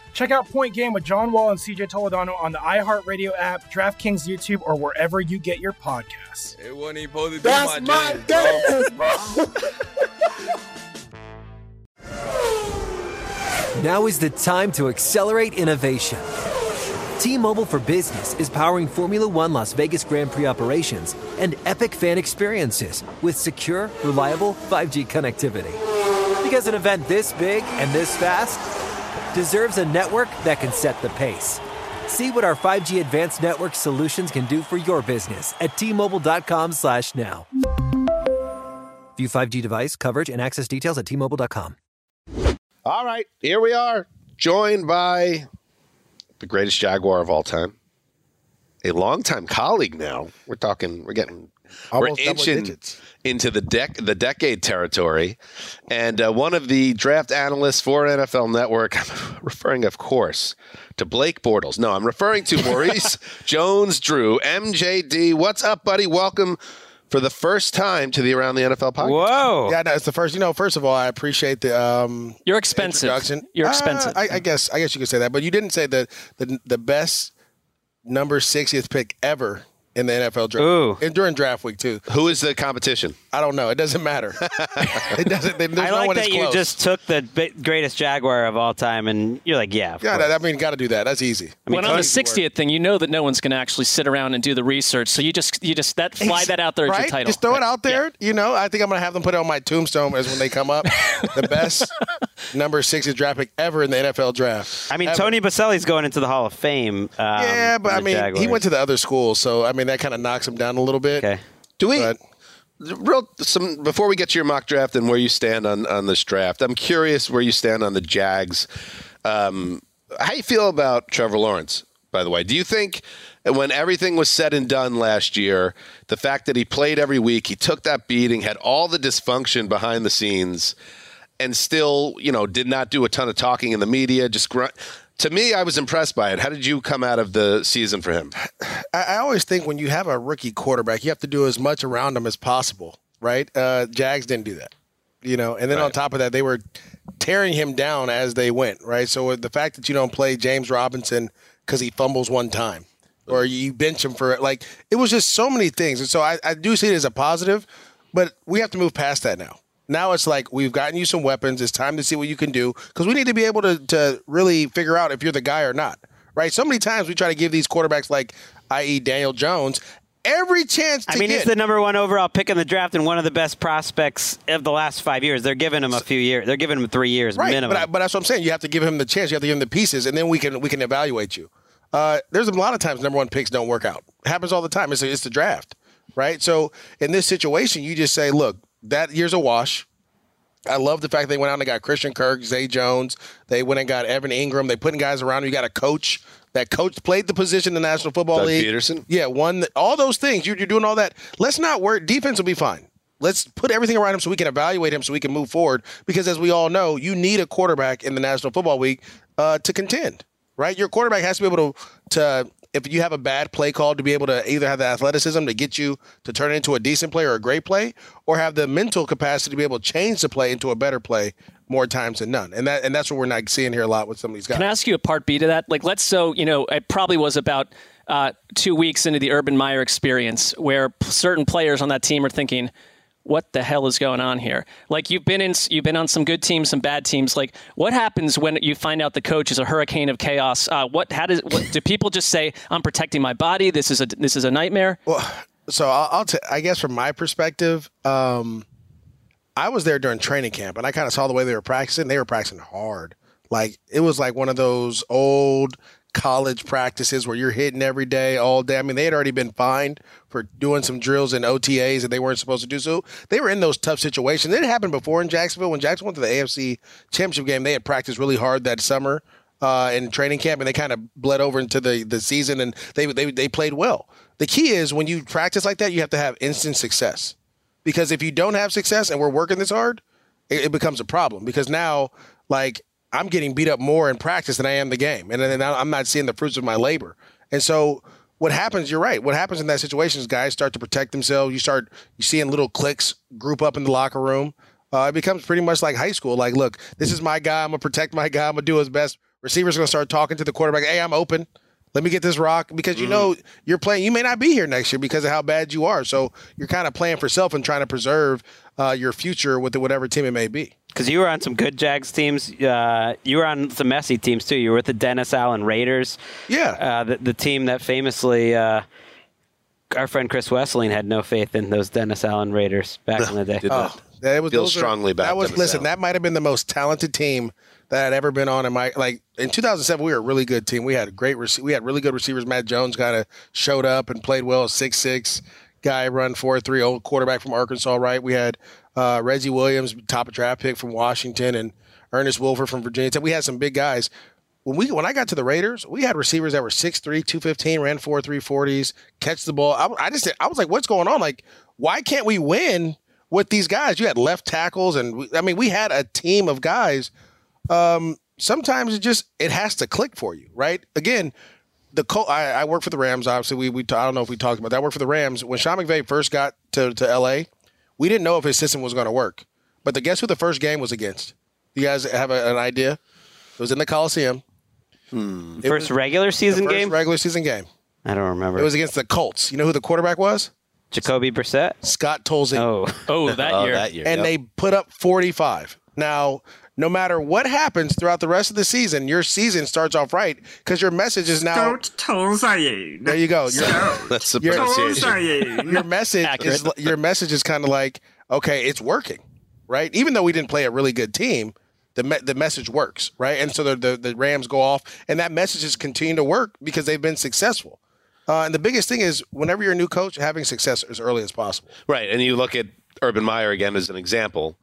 Check out Point Game with John Wall and CJ Toledano on the iHeartRadio app, DraftKings YouTube, or wherever you get your podcasts. It wasn't even supposed to be That's my, my jam, game, bro. Now is the time to accelerate innovation. T-Mobile for Business is powering Formula One Las Vegas Grand Prix operations and epic fan experiences with secure, reliable 5G connectivity. Because an event this big and this fast deserves a network that can set the pace. See what our 5G advanced network solutions can do for your business at T-Mobile.com slash now. View 5G device coverage and access details at T-Mobile.com. All right, here we are, joined by the greatest Jaguar of all time, a longtime colleague now. We're talking, we're getting, Almost we're double inching digits. Into the dec the decade territory, and uh, one of the draft analysts for NFL Network. I'm referring, of course, to Blake Bortles. No, I'm referring to Maurice Jones Drew, MJD. What's up, buddy? Welcome. For the first time to the Around the NFL podcast. Whoa. Yeah, no, it's the first. You know, first of all, I appreciate the um, You're expensive. introduction. You're Uh, expensive. I, I guess. I guess you could say that, but you didn't say the the the best number 60th pick ever in the NFL draft. Ooh. And during draft week too. Who is the competition? I don't know. It doesn't matter. it doesn't. There's I no like one that that's you just took the greatest Jaguar of all time, and you're like, yeah. Yeah, that, I mean, got to do that. That's easy. I mean, when on the Tony- 60th thing, you know that no one's going to actually sit around and do the research. So you just you just that fly that out there as right? your title. Just throw it out there. You know, I think I'm gonna have them put it on my tombstone as when they come up. the best number 60 draft pick ever in the NFL draft. I mean, Ever. Tony Boselli's going into the Hall of Fame. Um, Yeah, but I the mean, he went to the other school, so I mean that kind of knocks him down a little bit. Okay. Do we But- real some before we get to your mock draft and where you stand on on this draft? I'm curious where you stand on the Jags. Um, how you feel about Trevor Lawrence? By the way, do you think when everything was said and done last year, the fact that he played every week, he took that beating, had all the dysfunction behind the scenes, and still, you know, did not do a ton of talking in the media, just grunt. To me, I was impressed by it. How did you come out of the season for him? I, always think when you have a rookie quarterback, you have to do as much around him as possible, right? Uh, Jags didn't do that, you know. And then on top of that, they were tearing him down as they went, right? So the fact that you don't play James Robinson because he fumbles one time, or you bench him for it. like it was just so many things, and so I, I do see it as a positive, but we have to move past that now. Now it's like we've gotten you some weapons. It's time to see what you can do because we need to be able to to really figure out if you're the guy or not, right? So many times we try to give these quarterbacks like, i.e., Daniel Jones, every chance to I mean, get. he's the number one overall pick in the draft and one of the best prospects of the last five years. They're giving him a few years. They're giving him three years right, minimum. but, I, but that's what I'm saying. You have to give him the chance. You have to give him the pieces, and then we can we can evaluate you. Uh, there's a lot of times number one picks don't work out. It happens all the time. It's, it's the draft, right? So in this situation, you just say, look, that year's a wash. I love the fact they went out and got Christian Kirk, Zay Jones. They went and got Evan Engram. They putting guys around. You got a coach. That coach played the position in the National Football Doug League. Pederson? Yeah, one. All those things. You're, you're doing all that. Let's not worry. Defense will be fine. Let's put everything around him so we can evaluate him so we can move forward. Because as we all know, you need a quarterback in the National Football League uh, to contend, right? Your quarterback has to be able to, to, if you have a bad play call, to be able to either have the athleticism to get you to turn into a decent play or a great play, or have the mental capacity to be able to change the play into a better play more times than none. And that and that's what we're not seeing here a lot with some of these guys. Can I ask you a part B to that? Like, let's so you know, it probably was about uh, two weeks into the Urban Meyer experience where certain players on that team are thinking, "What the hell is going on here?" Like, you've been in, you've been on some good teams, some bad teams. Like, what happens when you find out the coach is a hurricane of chaos? Uh, what, how does, what, do people just say, "I'm protecting my body. This is a, this is a nightmare"? Well, so I'll, I'll t- I guess from my perspective, um, I was there during training camp, and I kind of saw the way they were practicing. They were practicing hard. Like it was like one of those old college practices where you're hitting every day, all day. I mean, they had already been fined for doing some drills and OTAs that they weren't supposed to do. So they were in those tough situations. It happened before in Jacksonville when Jackson went to the AFC Championship game. They had practiced really hard that summer uh, in training camp, and they kind of bled over into the the season, and they they they played well. The key is when you practice like that, you have to have instant success, because if you don't have success and we're working this hard, it, it becomes a problem. Because now, like I'm getting beat up more in practice than I am the game, and then I'm not seeing the fruits of my labor. And so, what happens? You're right. What happens in that situation is guys start to protect themselves. You start you seeing little cliques group up in the locker room. Uh, it becomes pretty much like high school. Like, look, this is my guy. I'm gonna protect my guy. I'm gonna do his best. Receivers gonna start talking to the quarterback. Hey, I'm open. Let me get this rock because you know you're playing. You may not be here next year because of how bad you are. So you're kind of playing for self and trying to preserve uh, your future with whatever team it may be. Because you were on some good Jags teams. Uh, you were on some messy teams too. You were with the Dennis Allen Raiders. Yeah. Uh, the, the team that famously, uh, our friend Chris Wesseling had no faith in those Dennis Allen Raiders back in the day. Oh, that was, Feel those are- strongly about that was Dennis listen. Allen. That might have been the most talented team that I'd ever been on in my like in 2007. We were a really good team. We had a great rece- we had really good receivers. Matt Jones kind of showed up and played well. Six six guy, run four three, old quarterback from Arkansas. Right. We had uh, Reggie Williams, top of draft pick from Washington, and Ernest Wilford from Virginia. Tech. We had some big guys. When we when I got to the Raiders, we had receivers that were 6'3", 215, ran four three forties, catch the ball. I, I just I was like, what's going on? Like, why can't we win with these guys? You had left tackles, and we, I mean, we had a team of guys. Um, sometimes it just it has to click for you, right? Again, the Col- I, I work for the Rams. Obviously, we we I don't know if we talked about that. I work for the Rams. When Sean McVay first got to to L.A., we didn't know if his system was going to work. But the guess who the first game was against? You guys have a, an idea? It was in the Coliseum. Hmm. It First was regular season first game? Regular season game. I don't remember. It was against the Colts. You know who the quarterback was? Jacoby Brissett. Scott Tolzien. Oh, oh, that oh, year. and they put up 45. Now, no matter what happens throughout the rest of the season, your season starts off right because your message is now. Don't Tolzayin. There you go. Your, That's the your, pronunciation. your message is your message is kind of like okay, it's working, right? Even though we didn't play a really good team, the me- the message works, right? And so the, the the Rams go off, and that message is continuing to work because they've been successful. Uh, and the biggest thing is whenever you're a new coach, having success as early as possible. Right. And you look at Urban Meyer again as an example.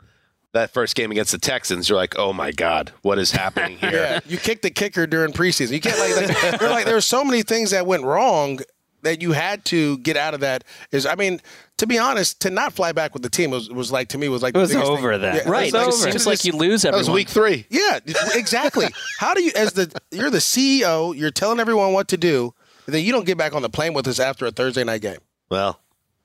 That first game against the Texans, you're like, oh my God, what is happening here? Yeah, you kicked the kicker during preseason. You can't like, like they're like there's so many things that went wrong that you had to get out of that. Is I mean, to be honest, to not fly back with the team was, was like to me was like It was the over thing. then. Yeah, Right. it was It seems like you lose That was week three. Yeah, exactly. How do you, as the you're the CEO, you're telling everyone what to do, and then you don't get back on the plane with us after a Thursday night game? Well,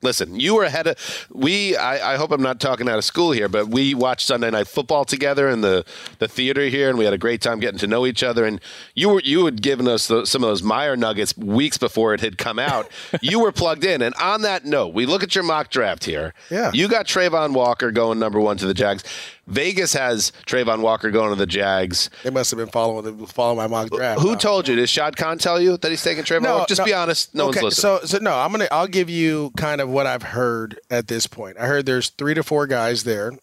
listen, you were ahead of we. I, I hope I'm not talking out of school here, but we watched Sunday Night Football together in the the theater here, and we had a great time getting to know each other. And you were you had given us the, some of those Meyer nuggets weeks before it had come out. you were plugged in, and on that note, we look at your mock draft here. Yeah. you got Travon Walker going number one to the Jags. Vegas has Travon Walker going to the Jags. They must have been following following my mock draft. Who told you? Did Shad Khan tell you that he's taking Travon? Walker? Just be honest. No okay, one's listening. So, so no, I'm gonna. I'll give you kind of what I've heard at this point. I heard there's three to four guys there.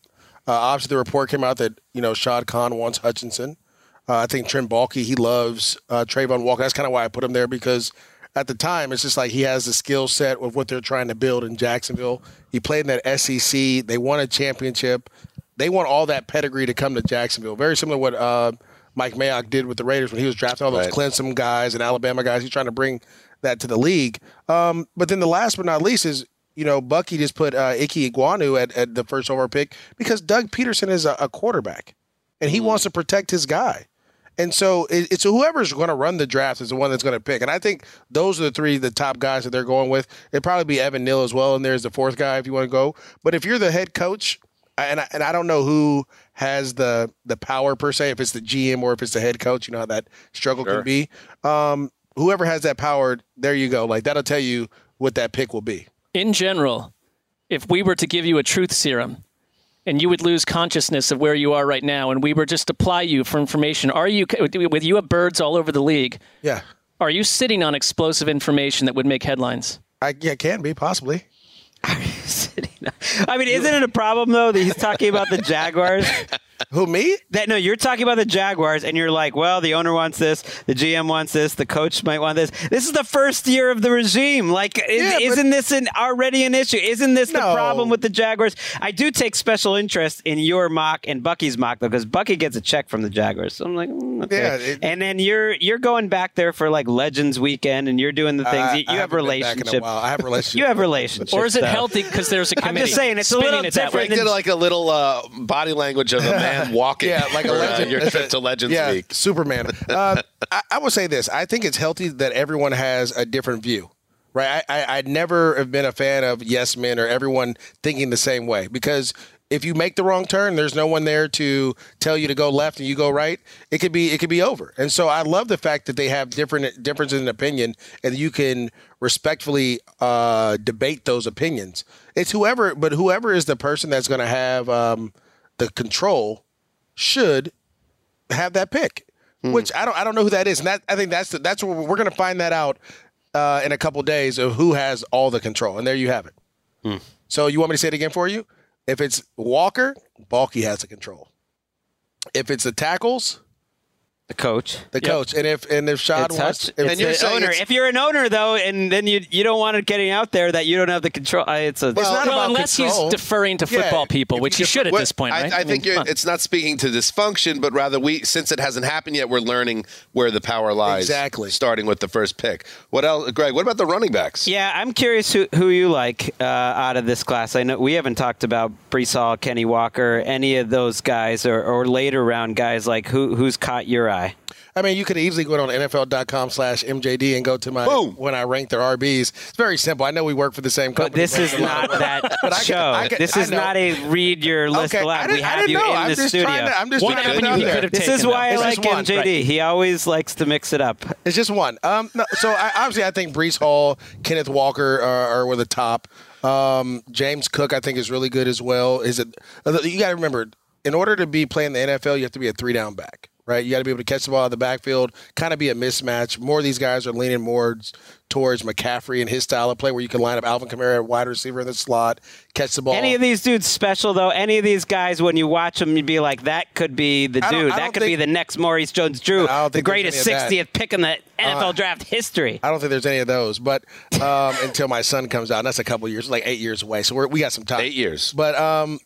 Uh, obviously, the report came out that you know Shad Khan wants Hutchinson. Uh, I think Trent Baalke he loves uh, Travon Walker. That's kind of why I put him there because at the time it's just like he has the skill set of what they're trying to build in Jacksonville. He played in that SEC. They won a championship. They want all that pedigree to come to Jacksonville. Very similar to what uh, Mike Mayock did with the Raiders when he was drafting all those Right. Clemson guys and Alabama guys. He's trying to bring that to the league. Um, but then the last but not least is, you know, Bucky just put uh, Ike Ekwonu at, at the first overall pick because Doug Pederson is a, a quarterback and he wants to protect his guy. And so it, it's whoever's going to run the draft is the one that's going to pick. And I think those are the three, the top guys that they're going with. It'd probably be Evan Neal as well. And there's the fourth guy if you want to go. But if you're the head coach, and I, and I don't know who has the the power per se, if it's the GM or if it's the head coach, you know how that struggle Sure. can be. Um, whoever has that power, there you go. Like that'll tell you what that pick will be. in general, if we were to give you a truth serum and you would lose consciousness of where you are right now and we were just to apply you for information, are you, with you have birds all over the league, Yeah, are you sitting on explosive information that would make headlines? I yeah, can be possibly. I mean, isn't it a problem though that he's talking about the Jaguars? Who me? That no, you're talking about the Jaguars, and you're like, well, the owner wants this, the GM wants this, the coach might want this. This is the first year of the regime. Like, is, yeah, isn't this an already an issue? Isn't this the No. problem with the Jaguars? I do take special interest in your mock and Bucky's mock though, because Bucky gets a check from the Jaguars. So I'm like, mm, okay. Yeah, it- and then you're you're going back there for like Legends Weekend, and you're doing the things. I- you, you have haven't been back in a relationships. I have relationships. You have relationships. Or is it though. healthy because there's a I'm committee? just saying, it's a little it different Gregg did like a little uh, body language of a man walking. Yeah, like a uh, legend. your trip to Legends yeah, Week. Superman. Uh, I, I would say this. I think it's healthy that everyone has a different view. Right. I, I, I'd never have been a fan of yes men or everyone thinking the same way because if you make the wrong turn, there's no one there to tell you to go left and you go right. It could be it could be over. And so I love the fact that they have different differences in opinion and you can respectfully uh, debate those opinions. It's whoever, but whoever is the person that's going to have um, the control should have that pick. Which I don't I don't know who that is, and that I think that's the, that's where we're going to find that out uh, in a couple days of who has all the control, and there you have it. So you want me to say it again for you? If it's Walker, Baalke has the control. If it's the tackles, the coach, the coach, and if and if Shad It's wants, such- if, it's the owner. If you're an owner though, and then you you don't want it getting out there that you don't have the control. uh, It's a well, unless he's deferring to football people, which he should at What- this point, I, right? I, mean, think you're, come on. it's not speaking to dysfunction, but rather we, since it hasn't happened yet, we're learning where the power lies. Exactly. Starting with the first pick. What else, Gregg? What about the running backs? Yeah, I'm curious who, who you like uh, out of this class. I know we haven't talked about Breece Hall, Kenny Walker, any of those guys, or, or later round guys. Like who who's caught your eye? I mean, you could easily go on NFL.com slash MJD and go to my when I rank their RBs. It's very simple. I know we work for the same company. But this is not that But I can- show. I can- this I is know. not a read your list Okay, aloud. We I have you know. in I'm the studio. to- I'm just One trying to put it he out could there. This is why I It's like one, MJD. right. He always likes to mix it up. It's just one. Um, no, so I, obviously, I think Breece Hall, Kenneth Walker are, are with the top. Um, James Cook, I think, is really good as well. Is it? You got to remember, in order to be playing the NFL, you have to be a three down back, right? You got to be able to catch the ball out of the backfield, kind of be a mismatch. More of these guys are leaning more towards McCaffrey and his style of play, where you can line up Alvin Kamara at wide receiver in the slot, catch the ball. Any of these dudes special though? Any of these guys, when you watch them, you'd be like, that could be the dude. That don't could be the next Maurice Jones-Drew, I don't the think there's greatest any of that. 60th pick in the NFL Uh, draft history. I don't think there's any of those, but um, until my son comes out, and that's a couple years, like eight years away. So we're, we got some time. Eight years. But um,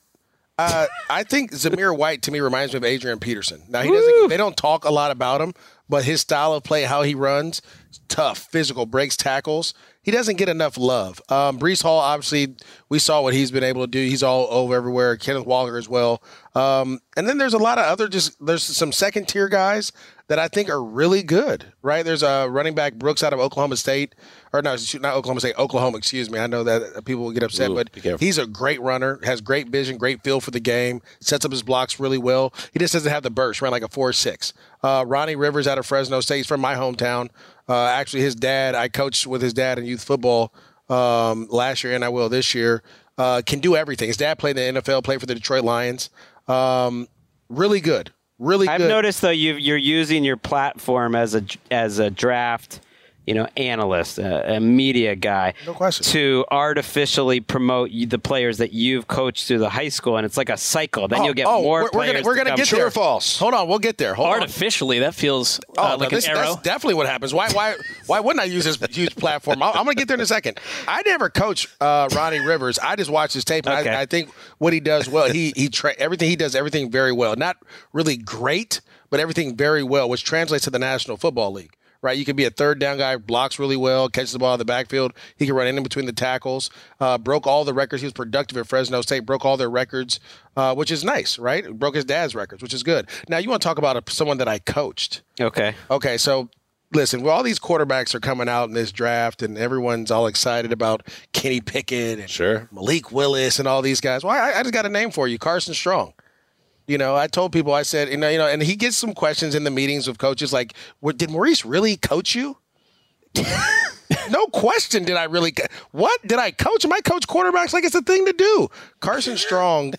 uh, I think Zamir White to me reminds me of Adrian Peterson. Now he doesn't. They don't talk a lot about him, but his style of play, how he runs, tough, physical, breaks tackles. He doesn't get enough love. Um, Breece Hall, obviously, we saw what he's been able to do. He's all over everywhere. Kenneth Walker as well. Um, and then there's a lot of other just there's some second tier guys that I think are really good. Right? There's a running back Brooks out of Oklahoma State, or no, not Oklahoma State, Oklahoma. Excuse me. I know that people will get upset, Ooh, but he's a great runner, has great vision, great feel for the game, sets up his blocks really well. He just doesn't have the burst, ran like a four six. Uh, Ronnie Rivers out of Fresno State, he's from my hometown. Uh, actually, his dad, I coached with his dad in youth football um, last year, and I will this year. Uh, can do everything. His dad played in the NFL, played for the Detroit Lions. Um, really good, really I've good. noticed though you you're using your platform as a as a draft, you know, analyst, a, a media guy, No question. to artificially promote the players that you've coached through the high school, and it's like a cycle. Then Oh, you'll get oh, more we're, we're players. gonna, we're gonna come get through. there. false. Hold on, we'll get there. Hold on. Artificially, that feels Oh, uh, no, like this, an arrow. that's definitely what happens. Why, why, why wouldn't I use this huge platform? I'm, I'm going to get there in a second. I never coach uh, Ronnie Rivers. I just watch his tape, and Okay. I, I think what he does well. He he tra- everything he does everything very well. Not really great, but everything very well, which translates to the National Football League. Right, you can be a third down guy, blocks really well, catches the ball in the backfield. He can run in between the tackles. Uh, broke all the records. He was productive at Fresno State. Broke all their records, uh, which is nice. Right, broke his dad's records, which is good. Now you want to talk about a, someone that I coached. Okay. Okay, so listen, well, all these quarterbacks are coming out in this draft, and everyone's all excited about Kenny Pickett and Sure. Malik Willis and all these guys. Well, I, I just got a name for you, Carson Strong. You know, I told people, I said, you know, you know, and he gets some questions in the meetings with coaches like, "What- "Did Maurice really coach you?" no question. Did I really? co- What did I coach? Am I coach quarterbacks like it's a thing to do? Carson Strong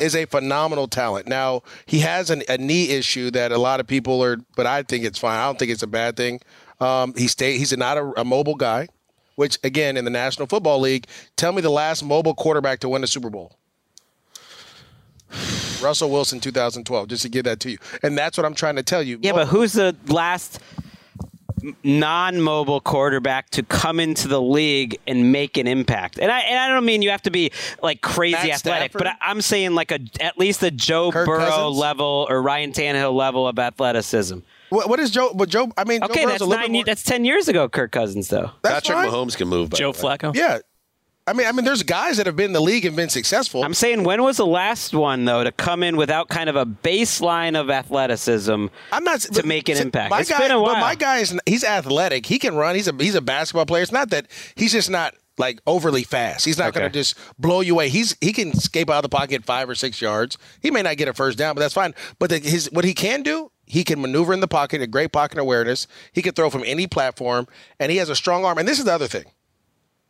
is a phenomenal talent. Now he has an, a knee issue that a lot of people are, but I think it's fine. I don't think it's a bad thing. Um, he stay. He's not a, a mobile guy, which again in the National Football League, tell me the last mobile quarterback to win a Super Bowl. Russell Wilson, 2012, just to give that to you, and that's what I'm trying to tell you. Yeah, but who's the last non-mobile quarterback to come into the league and make an impact? And I and I don't mean you have to be like crazy Matt athletic, Stafford? but I, I'm saying like a at least a Joe Kirk Burrow Cousins? level or Ryan Tannehill level of athleticism. What, what is Joe? But Joe, I mean, Okay, Burrow's that's nine. more, That's ten years ago. Kirk Cousins, though. That's Patrick fine. Mahomes can move. by Joe. Flacco. Yeah, I mean, I mean, there's guys that have been in the league and been successful. I'm saying when was the last one though to come in without kind of a baseline of athleticism? I'm not to make an see, impact. My It's guy, been a while. But my guy is he's athletic. He can run. He's a he's a basketball player. It's not that he's just not like overly fast. He's not going to just blow you away. He's he can escape out of the pocket five or six yards. He may not get a first down, but that's fine. But the, his what he can do, he can maneuver in the pocket, a great pocket awareness. He can throw from any platform, and he has a strong arm. And this is the other thing,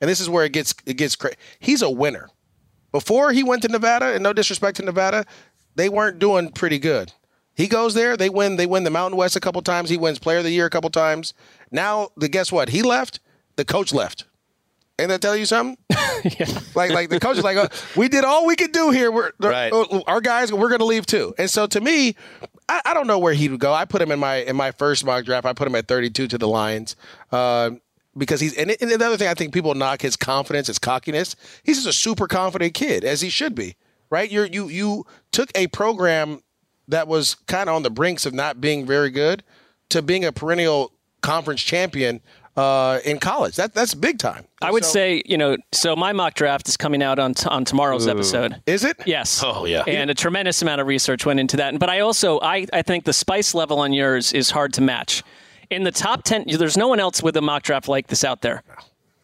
and this is where it gets it gets crazy. He's a winner. Before he went to Nevada, and no disrespect to Nevada, they weren't doing pretty good. He goes there, they win. They win the Mountain West a couple times. He wins Player of the Year a couple times. Now, the guess what? He left. The coach left. Ain't that tell you something? yeah. Like, like the coach is like, oh, we did all we could do here. We're Right. uh, our guys. We're going to leave too. And so, to me, I, I don't know where he would go. I put him in my in my first mock draft. I put him at 32 to the Lions. Uh, because he's and, and the other thing I think people knock his confidence, his cockiness. He's just a super confident kid, as he should be, right? You're you you took a program that was kind of on the brinks of not being very good to being a perennial conference champion uh, in college. That that's big time. I would So- say, you know, so my mock draft is coming out on t- on tomorrow's episode. Is it? Yes. Oh, yeah. And a tremendous amount of research went into that. But I also I, I think the spice level on yours is hard to match. In the top 10, there's no one else with a mock draft like this out there.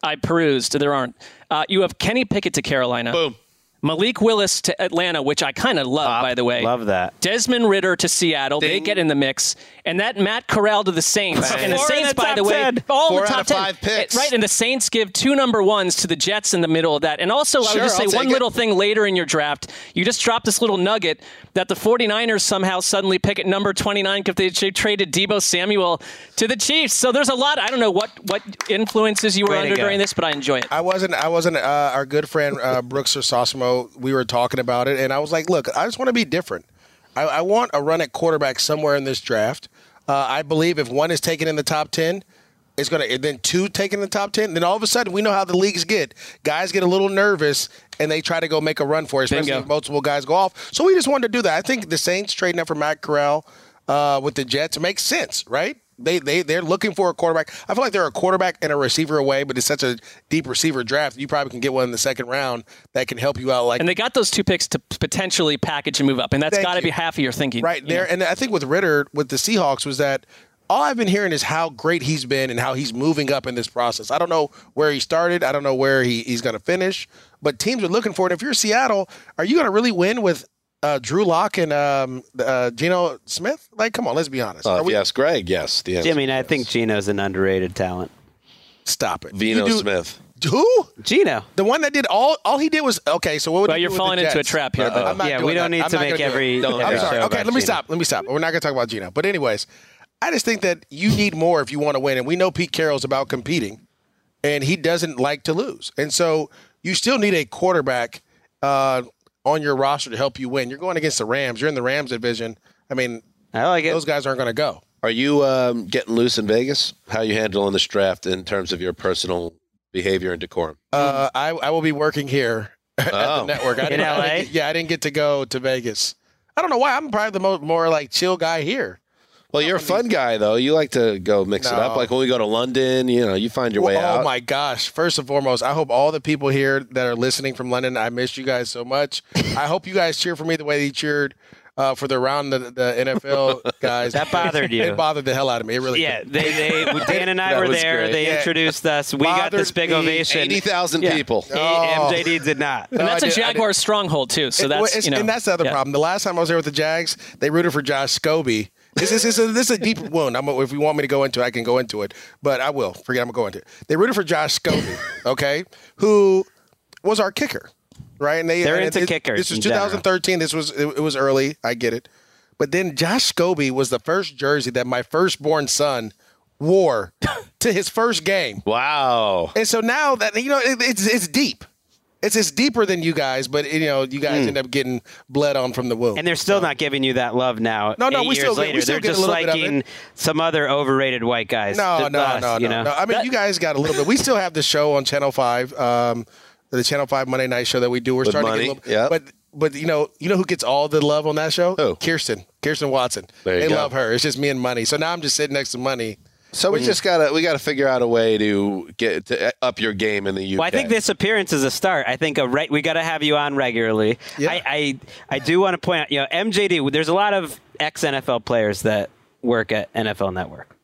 I perused, there aren't. Uh, you have Kenny Pickett to Carolina. Boom. Malik Willis to Atlanta, which I kind of love, by the way. Love that. Desmond Ridder to Seattle. They get in the mix. And that Matt Corral to the Saints. Bang. And the Four Saints, the by top the way, 10. all Four the out top of 10. five picks. Right. And the Saints give two number ones to the Jets in the middle of that. And also, I Sure, would just say one it. little thing later in your draft. You just dropped this little nugget that the 49ers somehow suddenly pick at number 29 because they traded Deebo Samuel to the Chiefs. So there's a lot. I don't know what, what influences you were Way under during this, but I enjoy it. I wasn't. I wasn't. Uh, our good friend uh, Brooks or Sosimo. We were talking about it, and I was like, "Look, I just want to be different. I, I want a run at quarterback somewhere in this draft. Uh, I believe if one is taken in the top ten, it's gonna. And then two taken in the top ten. Then all of a sudden, we know how the leagues get. Guys get a little nervous, and they try to go make a run for it, especially Bingo. if multiple guys go off. So we just wanted to do that. I think the Saints trading up for Matt Corral uh, with the Jets makes sense, right? They they they're looking for a quarterback. I feel like they're a quarterback and a receiver away, but it's such a deep receiver draft. You probably can get one in the second round that can help you out. Like And they got those two picks to potentially package and move up. And that's got to be half of your thinking. right you there. know? And I think with Ridder with the Seahawks was that all I've been hearing is how great he's been and how he's moving up in this process. I don't know where he started. I don't know where he, he's going to finish, but teams are looking for it. If you're Seattle, are you going to really win with uh, Drew Lock and um, uh, Geno Smith? Like, come on, let's be honest. Uh, we- you ask Gregg, yes. The answer. I mean, I think Geno's an underrated talent. Stop it. Vino do- Smith. Who? Geno. The one that did all all he did was okay. So what would you do? Well, he you're do with falling the into a trap here, but- I'm Yeah, we don't that. need I'm to make gonna do it. every- Don't- every I'm sorry. show Okay, about let me Geno. stop. Let me stop. We're not going to talk about Geno. But anyways, I just think that you need more if you want to win, and we know Pete Carroll's about competing, and he doesn't like to lose, and so you still need a quarterback uh, on your roster to help you win. You're going against the Rams. You're in the Rams division. I mean, I like it. those guys aren't going to go. Are you um, getting loose in Vegas? How are you handling this draft in terms of your personal behavior and decorum? Uh, I I will be working here at Oh. the network. I In didn't- I LA? yeah, I didn't get to go to Vegas. I don't know why. I'm probably the mo- more like chill guy here. Well, you're a fun guy though. You like to go mix it up. No. Like when we go to London, you know, you find your way Well, out. Oh my gosh! First and foremost, I hope all the people here that are listening from London. I miss you guys so much. I hope you guys cheer for me the way they cheered uh, for the round the, the NFL guys. That bothered you. It bothered the hell out of me. It really. Yeah, did. they, they Dan and I were there. great. They Yeah. introduced us. We got this big me. ovation. Eighty thousand Yeah. people. He- Oh. MJD did not. and that's I a did- I Jaguar stronghold, too. So It- that's, it's- you know. and that's the other yeah. problem. The last time I was there with the Jags, they rooted for Josh Scobee. This is, this is, a, this is a deep wound. I'm, if you want me to go into it, I can go into it, but I will. Forget I'm going to go into it. They rooted for Josh Scobee, okay, who was our kicker, right? And they, They're and into it- kickers This was in general. 2013. This was it, it was early. I get it, but then Josh Scobee was the first jersey that my firstborn son wore to his first game. Wow. And so now that you know, it, it's it's deep. It's it's deeper than you guys, but you know, you guys end up getting bled on from the wound. And they're still not giving you that love now. No, no, eight we years still get- we still they're get a just little bit of liking it. some other overrated white guys. no, no, us, no, you no, know? no. I mean, That- you guys got a little bit. We still have the show on Channel Five, um, the Channel Five Monday night show that we do. We're With starting money, to get a little, yep. but but you know, you know who gets all the love on that show? Who? Kirsten, Kirsten Watson. There you they go. love her. It's just me and Money. So now I'm just sitting next to Money. So we just gotta we gotta figure out a way to get to up your game in the UK. Well, I think this appearance is a start. I think a re- we got to have you on regularly. I, I I do want to point out, you know, MJD. There's a lot of ex NFL players that work at NFL Network,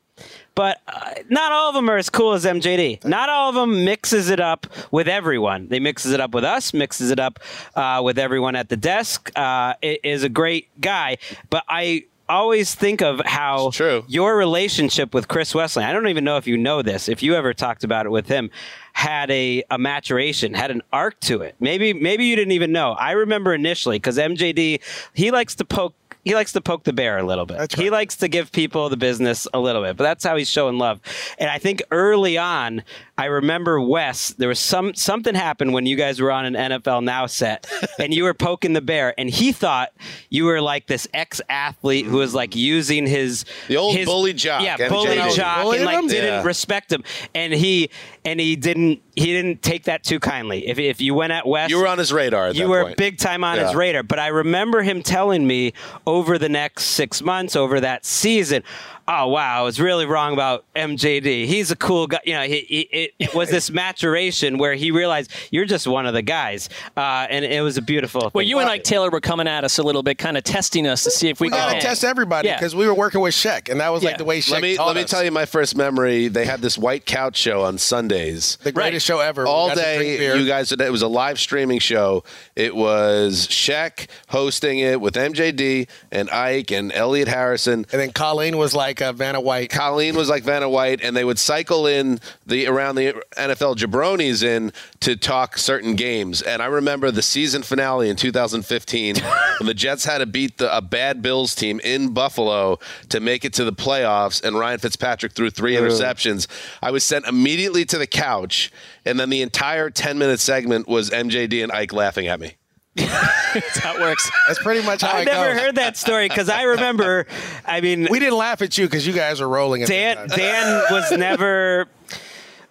but uh, not all of them are as cool as MJD. Not all of them mixes it up with everyone. They mixes it up with us, mixes it up uh, with everyone at the desk. Uh, is a great guy, but I always think of how true. your relationship with Chris Wesseling. I don't even know if you know this. If you ever talked about it with him, had a, a maturation, had an arc to it. Maybe maybe you didn't even know. I remember initially because MJD he likes to poke. He likes to poke the bear a little bit. He likes to give people the business a little bit, but that's how he's showing love. And I think early on, I remember Wes. There was some something happened when you guys were on an NFL Now set, and you were poking the bear, and he thought you were like this ex athlete who was like using his The old his- bully jock, yeah, MJD. bully jock, Bullying and like him? didn't Yeah. respect him, and he and he didn't he didn't take that too kindly. If if you went at Wes, you were on his radar. At you that were point. big time on his radar. But I remember him telling me over the next six months, over that season, oh wow, I was really wrong about MJD. He's a cool guy. You know, he, he, it, it was this maturation where he realized you're just one of the guys, uh, and it was a beautiful. Well, you and Ike Taylor were coming at us a little bit, kind of testing us to see if we, We gotta test everybody Yeah. because we were working with Shaq, and that was like the way Shaq Let me taught let me tell you my first memory. They had this white couch show on Sundays. The greatest show ever. All got to drink day, you guys. It was a live streaming show. It was Shaq hosting it with MJD and Ike and Elliot Harrison. And then Colleen was like uh, Vanna White. Colleen was like Vanna White, and they would cycle in the around the NFL jabronis in to talk certain games. And I remember the season finale in 2015 when the Jets had to beat the, a bad Bills team in Buffalo to make it to the playoffs, and Ryan Fitzpatrick threw three interceptions. I was sent immediately to the couch, and then the entire 10 minute segment was MJD and Ike laughing at me. That's how it works. That's pretty much how I it never goes. heard that story because I remember. I mean, We didn't laugh at you because you guys were rolling. Dan. Dan was never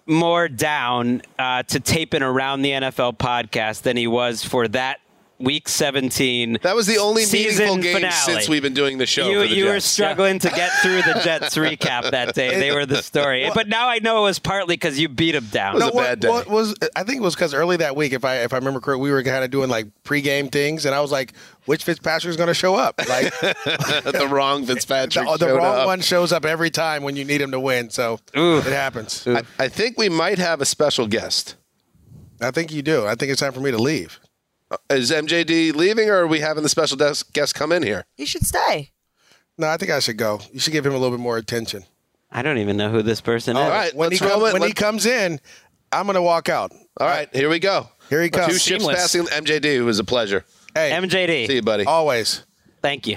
more down uh, to taping around the NFL podcast than he was for that week 17. That was the only season meaningful game finale. since we've been doing the show. You, for the you were Jets. struggling to get through the Jets recap that day. They were the story, but now I know it was partly because you beat him down. was a bad day. What was I think it was because early that week, if I if I remember correctly, we were kind of doing like pregame things, and I was like, "Which Fitzpatrick is going to show up?" Like the wrong Fitzpatrick. the, the wrong up. one shows up every time when you need him to win. So it happens. I, I think we might have a special guest. I think you do. I think it's time for me to leave. Uh, Is MJD leaving, or are we having the special des- guest come in here? You should stay. No, I think I should go. You should give him a little bit more attention. I don't even know who this person is. All right, when he let's roll comes it. when he Let- comes in, I'm going to walk out. All right, here we go. Here he Two comes. ships Seamless. passing MJD. It was a pleasure. Hey, MJD. See you, buddy. always. Thank you.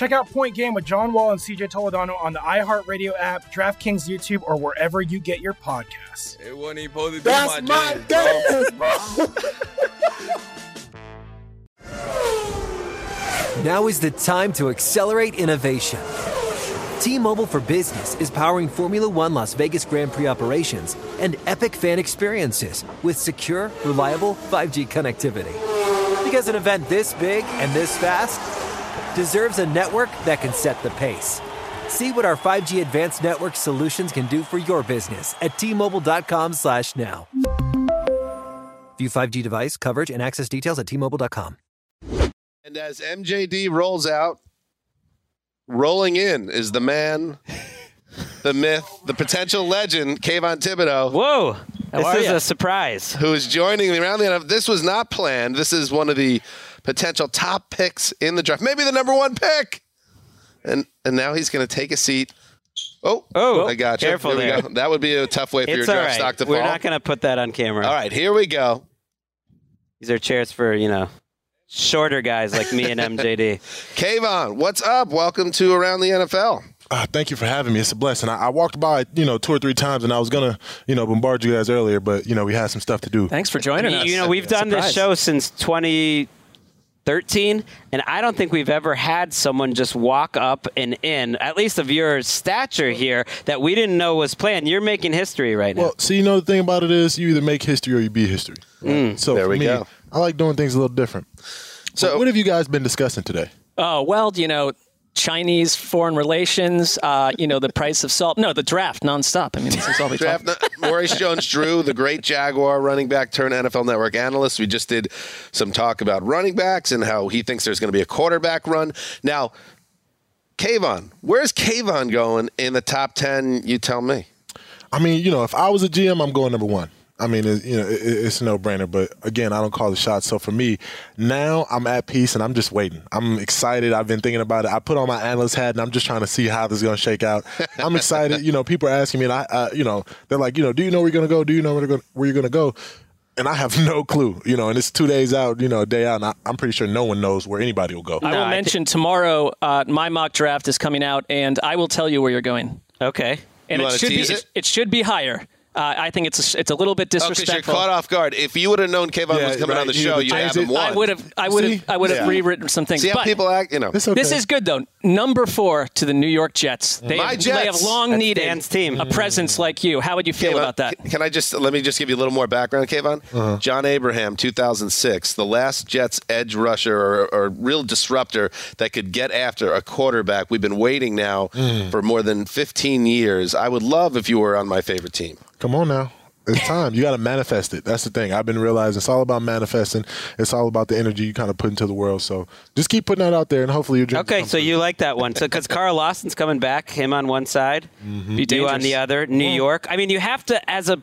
Check out Point Game with John Wall and CJ Toledano on the iHeartRadio app, DraftKings YouTube, or wherever you get your podcasts. It wasn't even supposed to be That's my, my dance, dance, bro. Now is the time to accelerate innovation. T-Mobile for Business is powering Formula One Las Vegas Grand Prix operations and epic fan experiences with secure, reliable 5G connectivity. Because an event this big and this fast deserves a network that can set the pace. See what our 5G advanced network solutions can do for your business at T-Mobile.com slash now. View 5G device coverage and access details at T-Mobile.com. And as MJD rolls out, rolling in is the man, the myth, the potential legend, Kayvon Thibodeaux. Whoa, this are is ya? a surprise. who is joining me around the NFL. This was not planned. This is one of the potential top picks in the draft, maybe the number one pick. And and now he's going to take a seat. Oh, Oh, I got you. careful Here we there. go. That would be a tough way for It's your draft right. stock to fall. We're not going to put that on camera. All right, here we go. These are chairs for you know shorter guys like me and MJD. Kayvon, what's up? Welcome to Around the NFL. Uh, thank you for having me. It's a blessing. I, I walked by, you know, two or three times, and I was gonna, you know, bombard you guys earlier, but you know, we had some stuff to do. Thanks for joining us. You know, we've done this show since 2013, and I don't think we've ever had someone just walk up and in, at least of your stature here, that we didn't know was planned. You're making history right now. Well, see, you know, the thing about it is, you either make history or you be history. Mm. So There for we me, go. I like doing things a little different. So, what have you guys been discussing today? Oh well, you know, Chinese foreign relations. Uh, you know, the price of salt. No, the draft nonstop. I mean, this is all we talk. Draft Maurice Jones-Drew, the great Jaguar running back turned NFL Network analyst. We just did some talk about running backs and how he thinks there's going to be a quarterback run. Now, Kayvon, where's Kayvon going in the top ten? You tell me. I mean, you know, if I was a GM, I'm going number one. I mean, it, you know, it, it's a no-brainer. But again, I don't call the shots. So for me, now I'm at peace and I'm just waiting. I'm excited. I've been thinking about it. I put on my analyst hat and I'm just trying to see how this is going to shake out. I'm excited. you know, people are asking me, and I, uh, you know, they're like, you know, do you know where you're going to go? Do you know where, gonna, where you're going to go? And I have no clue. You know, and it's two days out. You know, a day out, and I, I'm pretty sure no one knows where anybody will go. I will mention tomorrow. Uh, my mock draft is coming out, and I will tell you where you're going. Okay. And You it wanna should be tease it? it should be higher. Uh, I think it's a, it's a little bit Oh, 'cause you're disrespectful. caught off guard. If you would have known Kayvon Yeah, was coming right. on the You show, you'd have him it. one. I would have I would have I would have Yeah. rewritten some things. See how but people act, you know. Okay. this is good though. Number four to the New York Jets. They, My have, Jets. they have long That's needed Dan's team. a presence like you. How would you feel Kayvon, about that? Can, can I just let me just give you a little more background, Kayvon? Uh-huh. John Abraham, 2006, the last Jets edge rusher or, or real disruptor that could get after a quarterback. We've been waiting now Mm. for more than 15 years. I would love if you were on my favorite team. Come on now. It's time. You got to manifest it. That's the thing. I've been realizing it's all about manifesting. It's all about the energy you kind of put into the world. So just keep putting that out there, and hopefully your dreams Okay, so true. you like that one. So because Carl Lawson's coming back, him on one side, Mm-hmm. You on the other, New York. I mean, you have to, as a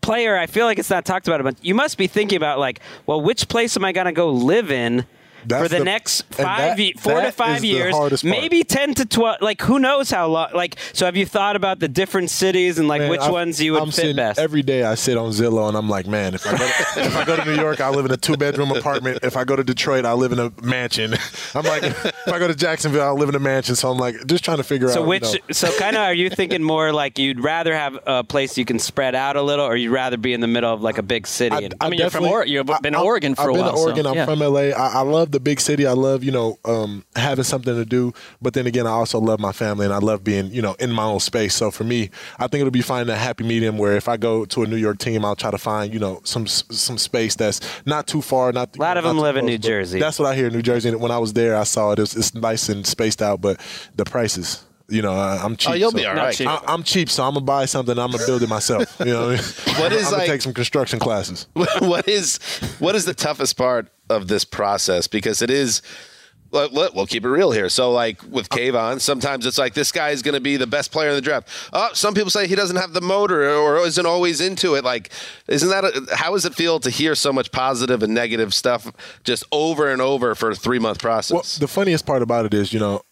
player, I feel like it's not talked about, but you must be thinking about like, well, which place am I going to go live in? That's for the, the- next five, that- ye- four to five years, maybe ten to twelve. Like who knows how long? Like so, have you thought about the different cities and like Man, which I- ones you would I'm fit sitting- best? Every day I sit on Zillow and I'm like, man, if I go to, if I go to New York, I live in a two bedroom apartment. If I go to Detroit, I live in a mansion. I'm like, if I go to Jacksonville, I live in a mansion. So I'm like, just trying to figure so out. which? You know, So kind of, are you thinking more like you'd rather have a place you can spread out a little, or you'd rather be in the middle of like a big city? and, I mean, you're from definitely- Oregon. You've been to I- Oregon for I've a been while. to Oregon. so, I'm yeah. from LA. I, I love the big city. I love you know um, having something to do. But then again, I also love my family and I love being you know in my own space. So for me, I think it'll be finding a happy medium where if I go to a New York team, I'll try to find you know some some space that's not too far. Not A lot of them too live in New Jersey. That's what I hear in New Jersey. And when I was there, I saw it. It's, it's nice and spaced out, but the prices. You know, I, I'm cheap. Oh, you'll so- be all right. cheap. I, I'm cheap, so I'm gonna buy something. I'm gonna build it myself. You know, what I mean? What I'm, is I'm gonna take some construction classes. what is what is the toughest part of this process? Because it is. Let, let, we'll keep it real here. So, like with Kayvon, sometimes it's like this guy is going to be the best player in the draft. Oh, some people say he doesn't have the motor or isn't always into it. Like, isn't that a, how does it feel to hear so much positive and negative stuff just over and over for a three month process? Well, the funniest part about it is, you know,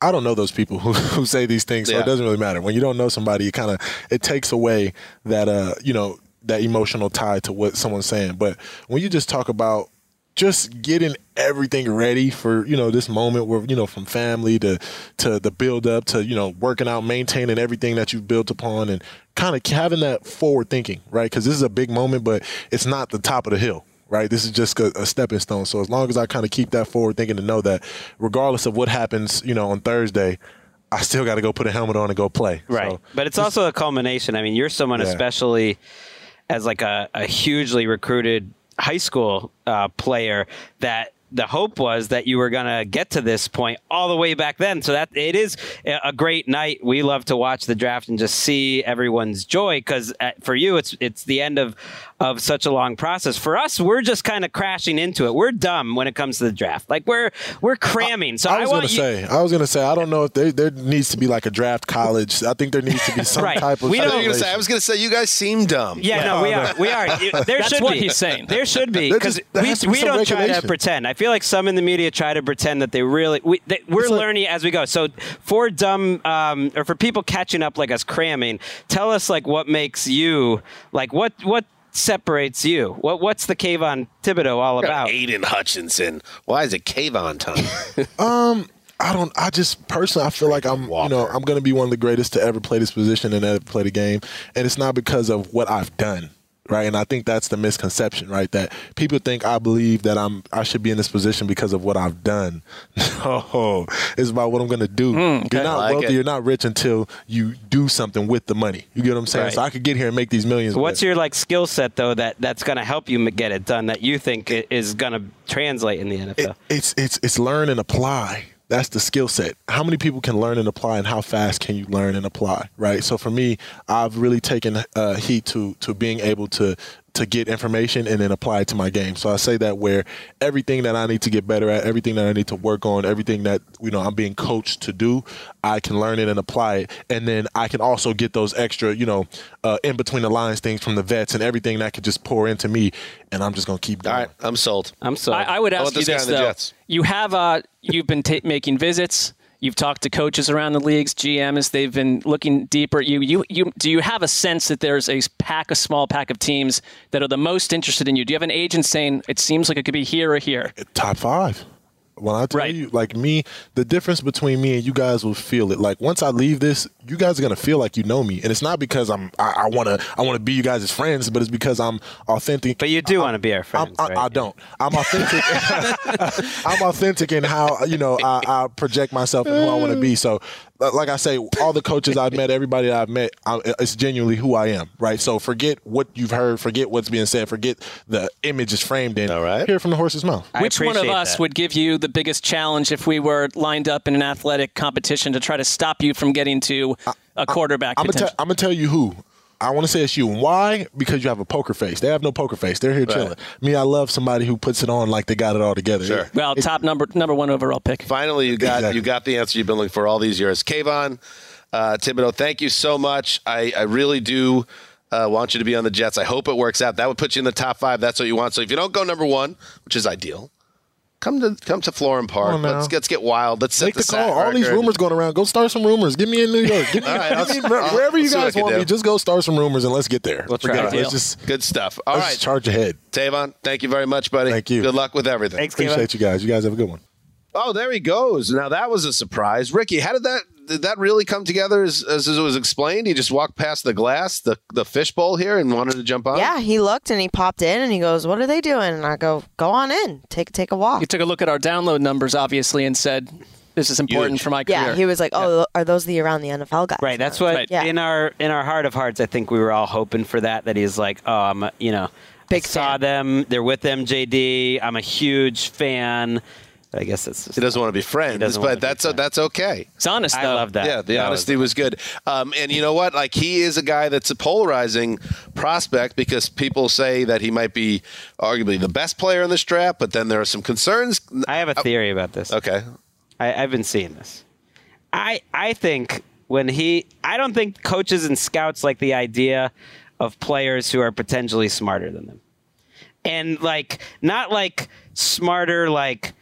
I don't know those people who, who say these things, so Yeah. it doesn't really matter. When you don't know somebody, it kind of it takes away that uh, you know, that emotional tie to what someone's saying. But when you just talk about just getting everything ready for you know this moment where you know from family to to the build up to you know working out maintaining everything that you've built upon and kind of having that forward thinking right because this is a big moment but it's not the top of the hill right this is just a, a stepping stone so as long as i kind of keep that forward thinking to know that regardless of what happens you know on thursday i still got to go put a helmet on and go play Right. So, but it's also a culmination. I mean, you're someone, Yeah. especially as like a, a hugely recruited high school uh, player, that the hope was that you were going to get to this point all the way back then. So that it is a great night. We love to watch the draft and just see everyone's joy because for you, it's it's the end of of such a long process. For us, we're just kind of crashing into it. We're dumb when it comes to the draft. Like we're we're cramming. So I, I was want gonna you, say, I was gonna say, I don't know if there there needs to be like a draft college. I think there needs to be some Right. type of. We I, don't- thought you were gonna say, I was going to say, you guys seem dumb. Yeah, no, we are. We are. There That's should what be. he's saying. There should be because we, be we don't try to pretend. I feel like some in the media try to pretend that they really. We, they, we're like- learning as we go. So for dumb um, or for people catching up like us cramming, tell us like what makes you like what what separates you? What What's the Kayvon Thibodeaux all about? Aidan Hutchinson. Why is it Kayvon time? Um, I don't. I just personally, I feel like I'm. You know, I'm going to be one of the greatest to ever play this position and ever play the game, and it's not because of what I've done. Right, and I think that's the misconception, right? That people think I believe that I'm I should be in this position because of what I've done. No, it's about what I'm going to do. Mm, okay. You're not like wealthy, it. you're not rich until you do something with the money. You get what I'm saying? Right. So I could get here and make these millions. What's your like skill set though that that's going to help you get it done that you think i- is going to translate in the NFL? It's it's it's learn and apply. That's the skill set. How many people can learn and apply, and how fast can you learn and apply? Right. So for me, I've really taken uh, heat to to being able to to get information and then apply it to my game. So I say that where everything that I need to get better at, everything that I need to work on, everything that you know I'm being coached to do, I can learn it and apply it, and then I can also get those extra, you know, uh, in between the lines things from the vets and everything that could just pour into me, and I'm just gonna keep going. All right, I'm sold. I'm sold. I, I would ask want you this this though: Jets. you have uh, you've been ta making visits. You've talked to coaches around the leagues, GMs. They've been looking deeper at you. You, you, do you have a sense that there's a pack, a small pack of teams that are the most interested in you? Do you have an agent saying it seems like it could be here or here? top five. When I tell you, like me, the difference between me and you guys will feel it. Like once I leave this, you guys are gonna feel like you know me, and it's not because I'm I, I wanna I wanna be you guys' as friends, but it's because I'm authentic. But you do want to be our friends, I, I don't. I'm authentic. I'm authentic in how you know I, I project myself and who I want to be. So, Uh, like I say, all the coaches I've met, everybody that I've met, I, it's genuinely who I am. Right. So forget what you've heard, forget what's being said, forget the image is framed in. All right. Hear it from the horse's mouth. Which one of us would give you the biggest challenge if we were lined up in an athletic competition to try to stop you from getting to a quarterback? I'm gonna, potential? tell, I'm gonna tell you who. I want to say it's you. And why? Because you have a poker face. They have no poker face. They're here chilling. Me, I love somebody who puts it on like they got it all together. Sure. Well, top number number one overall pick. Finally, you got you got the answer you've been looking for all these years. Kayvon uh, Thibodeaux, thank you so much. I, I really do uh, want you to be on the Jets. I hope it works out. That would put you in the top five. That's what you want. So if you don't go number one, which is ideal, come to come to Florham Park. Come on now. let's, let's get wild. Let's set Make the the call. sat All these rumors going around. Go start some rumors. Get me in New York. Get me, All right, I'll- get me I'll- wherever you I'll see what I guys can want do. me. Just go start some rumors and let's get there. We'll try. It. Let's just Good stuff. All let's right, just charge ahead. Tavon, thank you very much, buddy. Thank you. Good luck with everything. Thanks, Appreciate you guys. You guys have a good one. Oh, there he goes. Now that was a surprise. Ricky, how did that did that really come together as, as it was explained? He just walked past the glass, the the fishbowl here, and wanted to jump on. Yeah, he looked and he popped in and he goes, "What are they doing?" And I go, "Go on in, take take a walk." He took a look at our download numbers, obviously, and said, "This is important for my career." Yeah, he was like, "Oh, are those the around the NFL guys?" Right. That's what Right. Yeah. in our in our heart of hearts, I think we were all hoping for that. That he's like, oh, I'm, a, you know, Big I saw fan. them. They're with MJD. I'm a huge fan. I guess that's just, He doesn't want to be friends, but that's friends. that's okay. It's honest, Though. I love that. Yeah, the That honesty was, good. Um, and you know what? Like he is a guy that's a polarizing prospect because people say that he might be arguably the best player in this draft, but then there are some concerns. I have a theory about this. Okay. I, I've been seeing this. I I think when he, I don't think coaches and scouts like the idea of players who are potentially smarter than them, and like not like smarter like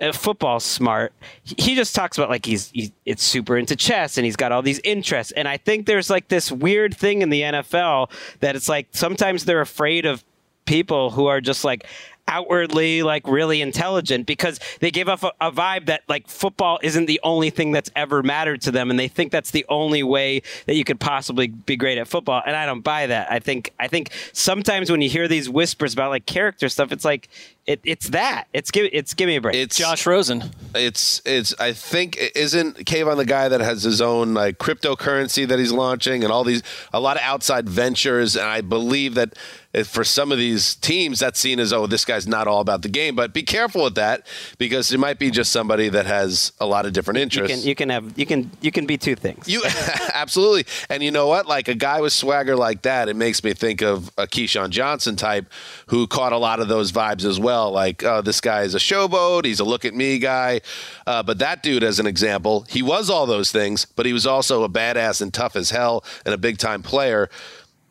uh, football smart. He just talks about like he's, he's it's super into chess and he's got all these interests. And I think there's like this weird thing in the NFL that it's like sometimes they're afraid of people who are just like outwardly like really intelligent because they give off a, a vibe that like football isn't the only thing that's ever mattered to them and they think that's the only way that you could possibly be great at football and I don't buy that. I think I think sometimes when you hear these whispers about like character stuff it's like it, it's that. It's give it's give me a break. It's Josh Rosen. It's it's. I think isn't Kayvon the guy that has his own like cryptocurrency that he's launching and all these a lot of outside ventures. And I believe that if for some of these teams, that's seen as oh, this guy's not all about the game. But be careful with that because it might be just somebody that has a lot of different you interests. can you can have you can you can be two things. You absolutely, and you know what? Like a guy with swagger like that, it makes me think of a Keyshawn Johnson type who caught a lot of those vibes as well. Like, oh, this guy is a showboat. He's a look at me guy. Uh, but that dude, as an example, he was all those things, but he was also a badass and tough as hell and a big time player.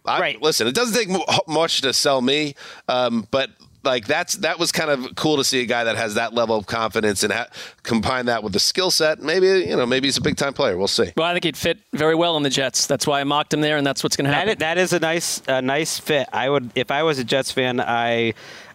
I, Right. Listen, it doesn't take much to sell me, um, but like that's that was kind of cool to see a guy that has that level of confidence and ha- combine that with the skill set. Maybe you know, maybe he's a big time player. We'll see. Well, I think he'd fit very well in the Jets. That's why I mocked him there, and that's what's going to happen. That, that is a nice a nice fit. I would if I was a Jets fan, I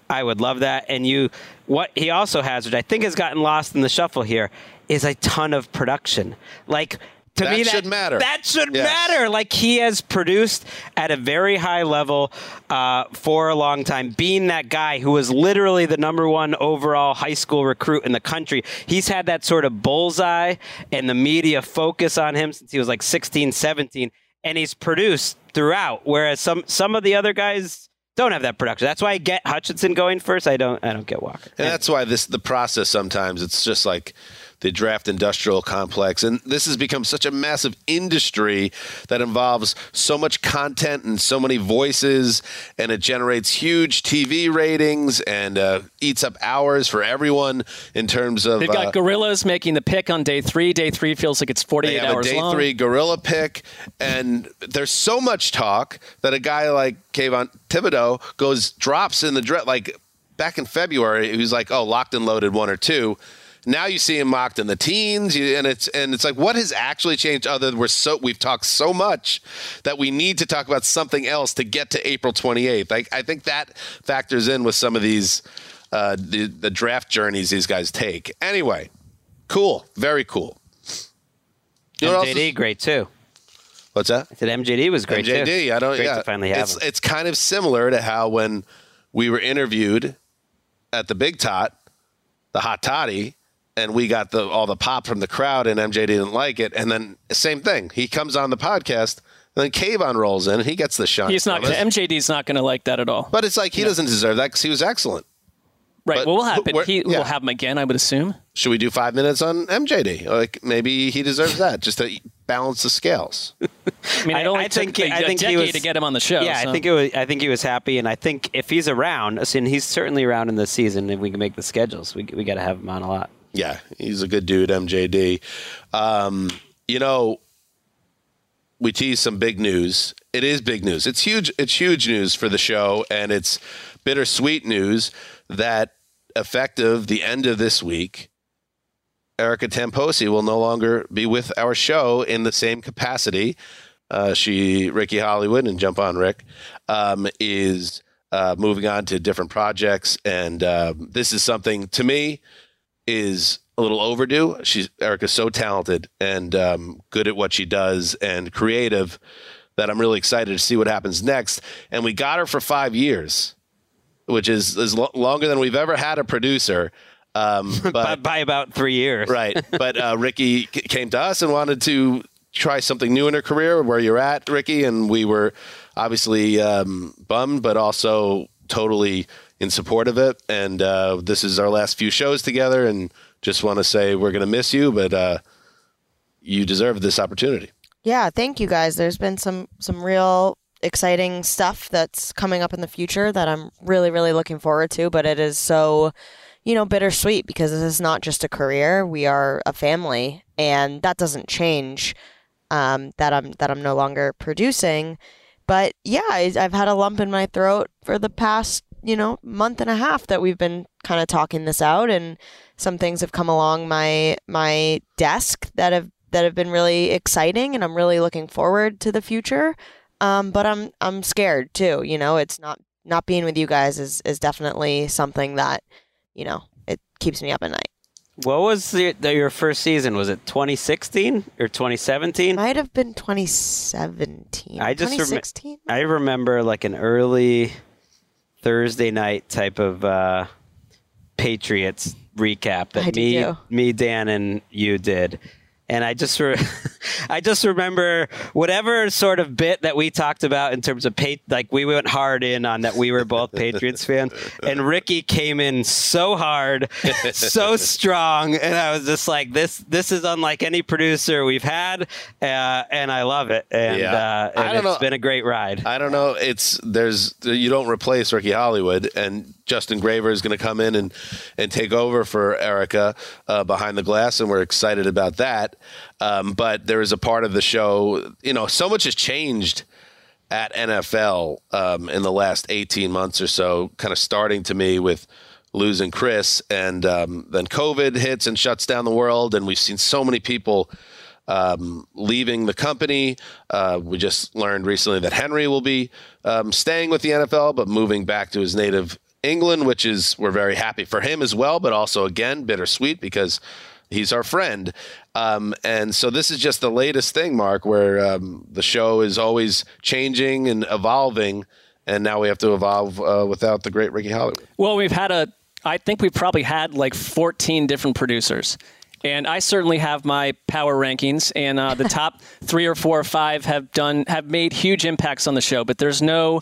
I would love that. And you what he also has, which I think has gotten lost in the shuffle here, is a ton of production. Like to That me, should matter. That should Yes. matter. Like he has produced at a very high level uh, for a long time, being that guy who was literally the number one overall high school recruit in the country. He's had that sort of bullseye and the media focus on him since he was like 16, 17, and he's produced throughout. Whereas some some of the other guys don't have that production. That's why I get Hutchinson going first. I don't. I don't get Walker. And that's why this the process sometimes it's just like the draft industrial complex and this has become such a massive industry that involves so much content and so many voices and it generates huge TV ratings and uh, eats up hours for everyone in terms of They've got uh, gorillas making the pick on day three. Day three feels like it's 48 they have hours a day long. three gorilla pick, and there's so much talk that a guy like Kayvon Thibodeaux goes drops in the draft. Like back in February, he was like, "Oh, locked and loaded, one or two. Now you see him mocked in the teens, and it's and it's like, what has actually changed? Other than we're so we've talked so much that we need to talk about something else to get to April 28th. Like I think that factors in with some of these uh, the the draft journeys these guys take. Anyway, cool, very cool. You know MJD is- great too. What's that? I said MJD was great too. MJD, I don't. Great yeah, to finally have it's him. it's kind of similar to how when we were interviewed at the Big Tot, the Hot Toddy, and we got the all the pop from the crowd, and MJ didn't like it, and then same thing. He comes on the podcast, and then Kayvon rolls in, and he gets the shine. He's not. from Gonna. MJD's not going to like that at all. But it's like he doesn't deserve that because he was excellent. Right. But well, we'll happen. He, yeah. We'll have him again. I would assume. Should we do five minutes on MJD? Like maybe he deserves that just to balance the scales. I mean, it only took a, I think a he decade was, to get him on the show. Yeah, so. I think it was. I think he was happy, and I think if he's around, and he's certainly around in the season, and we can make the schedules, we we got to have him on a lot. Yeah, he's a good dude, MJD. Um, you know, we tease some big news. It is big news. It's huge. It's huge news for the show, and it's bittersweet news that effective the end of this week, Erica Tamposi will no longer be with our show in the same capacity. Uh, she, Ricky Hollywood, and jump on Rick, um, is uh, moving on to different projects, and um this is something to me is a little overdue. She's Erica's so talented and um, good at what she does and creative that I'm really excited to see what happens next. And we got her for five years, which is is lo- longer than we've ever had a producer. Um, but by, by about three years, right? But uh, Ricky c- came to us and wanted to try something new in her career. Where you're at, Ricky, and we were obviously um, bummed, but also totally in support of it. And uh, this is our last few shows together, and just want to say we're going to miss you, but uh, you deserve this opportunity. Yeah, thank you guys. There's been some some real exciting stuff that's coming up in the future that I'm really really looking forward to, but it is so you know bittersweet because this is not just a career, we are a family and that doesn't change um, that I'm that I'm no longer producing. But yeah, I, I've had a lump in my throat for the past you know month and a half that we've been kind of talking this out, and some things have come along my my desk that have that have been really exciting, and I'm really looking forward to the future. Um, but I'm I'm scared too. You know, it's not not being with you guys is is definitely something that you know it keeps me up at night. What was the, the, your first season? Was it 2016 or 2017? Might have been 2017. I just rem- I remember like an early Thursday night type of uh, Patriots recap that I me, too. me, Dan, and you did. And I just, re- I just remember whatever sort of bit that we talked about in terms of pa- like we went hard in on that we were both Patriots fans, and Ricky came in so hard, so strong, and I was just like, this, this is unlike any producer we've had, uh, and I love it, and, Yeah. uh, and it's know. been a great ride. I don't know. It's there's you don't replace Ricky Hollywood, and Justin Graver is going to come in and and take over for Erica uh, behind the glass, and we're excited about that. Um, but there is a part of the show, you know, so much has changed at NFL um, in the last 18 months or so, kind of starting to me with losing Chris, and um, then COVID hits and shuts down the world, and we've seen so many people um, leaving the company. Uh, we just learned recently that Henry will be um, staying with the NFL, but moving back to his native England, which is we're very happy for him as well, but also again bittersweet because he's our friend. Um, and so this is just the latest thing, Marc, where um, the show is always changing and evolving, and now we have to evolve uh, without the great Ricky Hollywood. Well, we've had a, I think we've probably had like 14 different producers. And I certainly have my power rankings, and uh, the top three or four or five have done have made huge impacts on the show. But there's no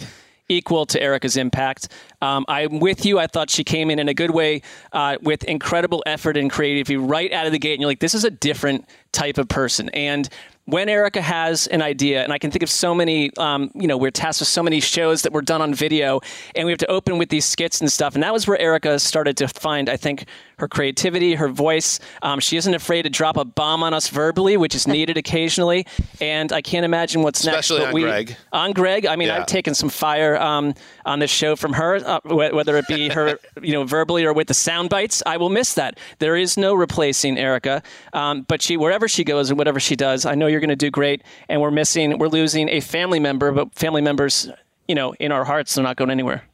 equal to Erica's impact. Um, I'm with you. I thought she came in in a good way uh, with incredible effort and creativity right out of the gate. And you're like, this is a different type of person. And when Erica has an idea, and I can think of so many, um, you know, we're tasked with so many shows that were done on video, and we have to open with these skits and stuff. And that was where Erica started to find, I think, her creativity, her voice. Um, she isn't afraid to drop a bomb on us verbally, which is needed occasionally. And I can't imagine what's Especially next. on we, Gregg. On Gregg, I mean, yeah. I've taken some fire um, on this show from her, uh, whether it be her, you know, verbally or with the sound bites. I will miss that. There is no replacing Erica, um, but she, wherever she goes and whatever she does, I know you're going to do great. And we're missing, we're losing a family member, but family members, you know, in our hearts, they're not going anywhere.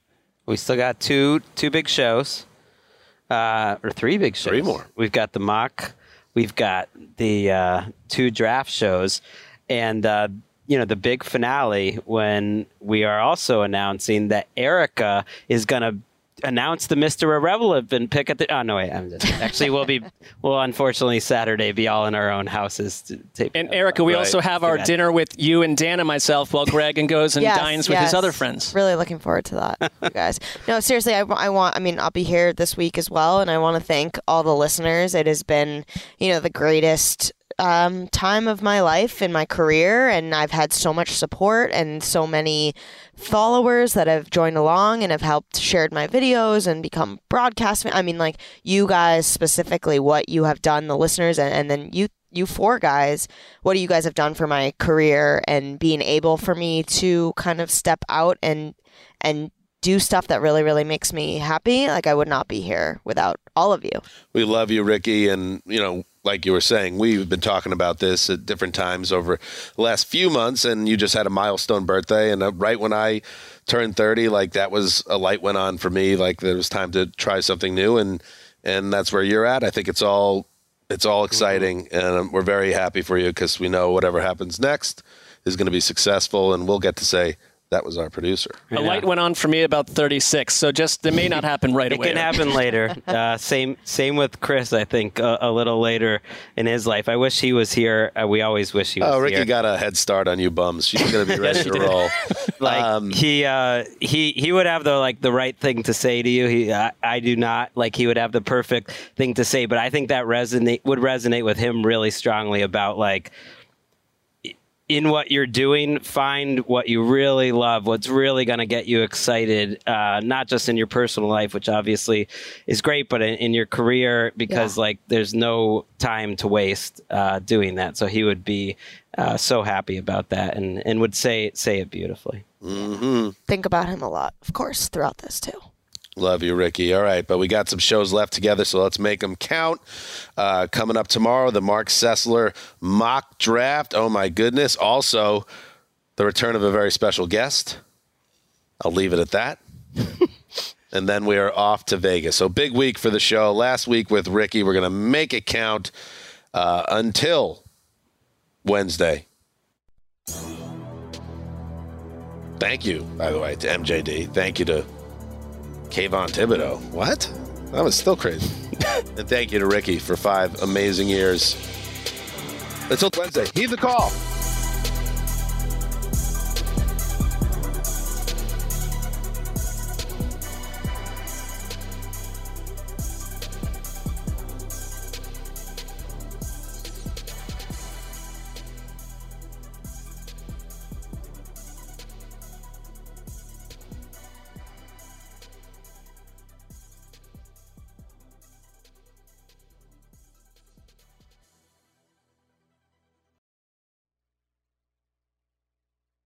We still got two two big shows, uh, or three big shows. Three more. We've got the mock. We've got the uh, two draft shows, and uh, you know the big finale when we are also announcing that Erica is going to announce the Mr. Irrelevant pick at the. Oh no, wait. I'm just actually we'll be we'll unfortunately Saturday be all in our own houses to tape. And Erica, we right. also have our dinner with you and Dan and myself while Greg and goes and yes, dines with yes. his other friends. Really looking forward to that, you guys. No, seriously, I, I want. I mean, I'll be here this week as well, and I want to thank all the listeners. It has been, you know, the greatest um, time of my life in my career, and I've had so much support and so many followers that have joined along and have helped shared my videos and become broadcast. I mean, like you guys specifically, what you have done, the listeners, and, and then you you four guys, what do you guys have done for my career and being able for me to kind of step out and and do stuff that really really makes me happy. Like I would not be here without all of you. We love you, Ricky, and you know like you were saying, we've been talking about this at different times over the last few months, and you just had a milestone birthday. And uh, right when I turned 30, like that was a light went on for me. Like there was time to try something new, and and that's where you're at. I think it's all it's all exciting, mm-hmm. and um, we're very happy for you because we know whatever happens next is going to be successful, and we'll get to say that was our producer. A light went on for me about 36, so just it may not happen right it away. It can happen later. Uh, same same with Chris. I think uh, a little later in his life. I wish he was here. Uh, we always wish he was. Here. Oh, Ricky here. got a head start on you bums. She's going to be ready to roll. like um, he uh, he he would have the like the right thing to say to you. He I, I do not like he would have the perfect thing to say, but I think that resonate would resonate with him really strongly about like in what you're doing, find what you really love, what's really going to get you excited, uh, not just in your personal life, which obviously is great, but in, in your career, because yeah. like there's no time to waste uh, doing that. So he would be uh, so happy about that and, and would say say it beautifully. Mm-hmm. Think about him a lot, of course, throughout this too. Love you, Ricky. All right, but we got some shows left together, so let's make them count. Uh, coming up tomorrow, the Marc Sessler mock draft. Oh, my goodness. Also, the return of a very special guest. I'll leave it at that. and then we are off to Vegas. So, big week for the show. Last week with Ricky, we're going to make it count uh, until Wednesday. Thank you, by the way, to MJD. Thank you to Kayvon Thibodeaux. What? That was still crazy. and thank you to Ricky for five amazing years. Until Wednesday, heed the call.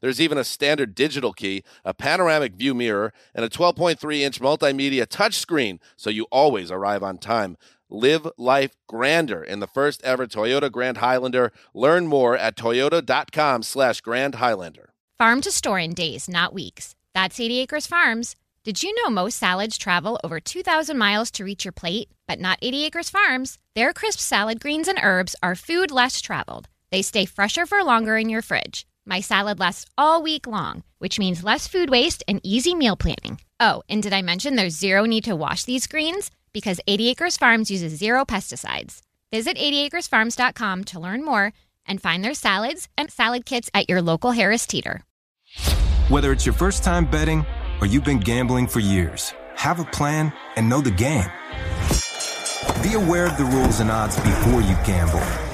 There's even a standard digital key, a panoramic view mirror, and a 12.3 inch multimedia touchscreen so you always arrive on time. Live life grander in the first ever Toyota Grand Highlander. Learn more at toyota.com slash Grand Highlander. Farm to store in days, not weeks. That's 80 Acres Farms. Did you know most salads travel over 2,000 miles to reach your plate? But not 80 Acres Farms. Their crisp salad greens and herbs are food less traveled. They stay fresher for longer in your fridge. My salad lasts all week long, which means less food waste and easy meal planning. Oh, and did I mention there's zero need to wash these greens? Because 80 Acres Farms uses zero pesticides. Visit 80acresfarms.com to learn more and find their salads and salad kits at your local Harris Teeter. Whether it's your first time betting or you've been gambling for years, have a plan and know the game. Be aware of the rules and odds before you gamble.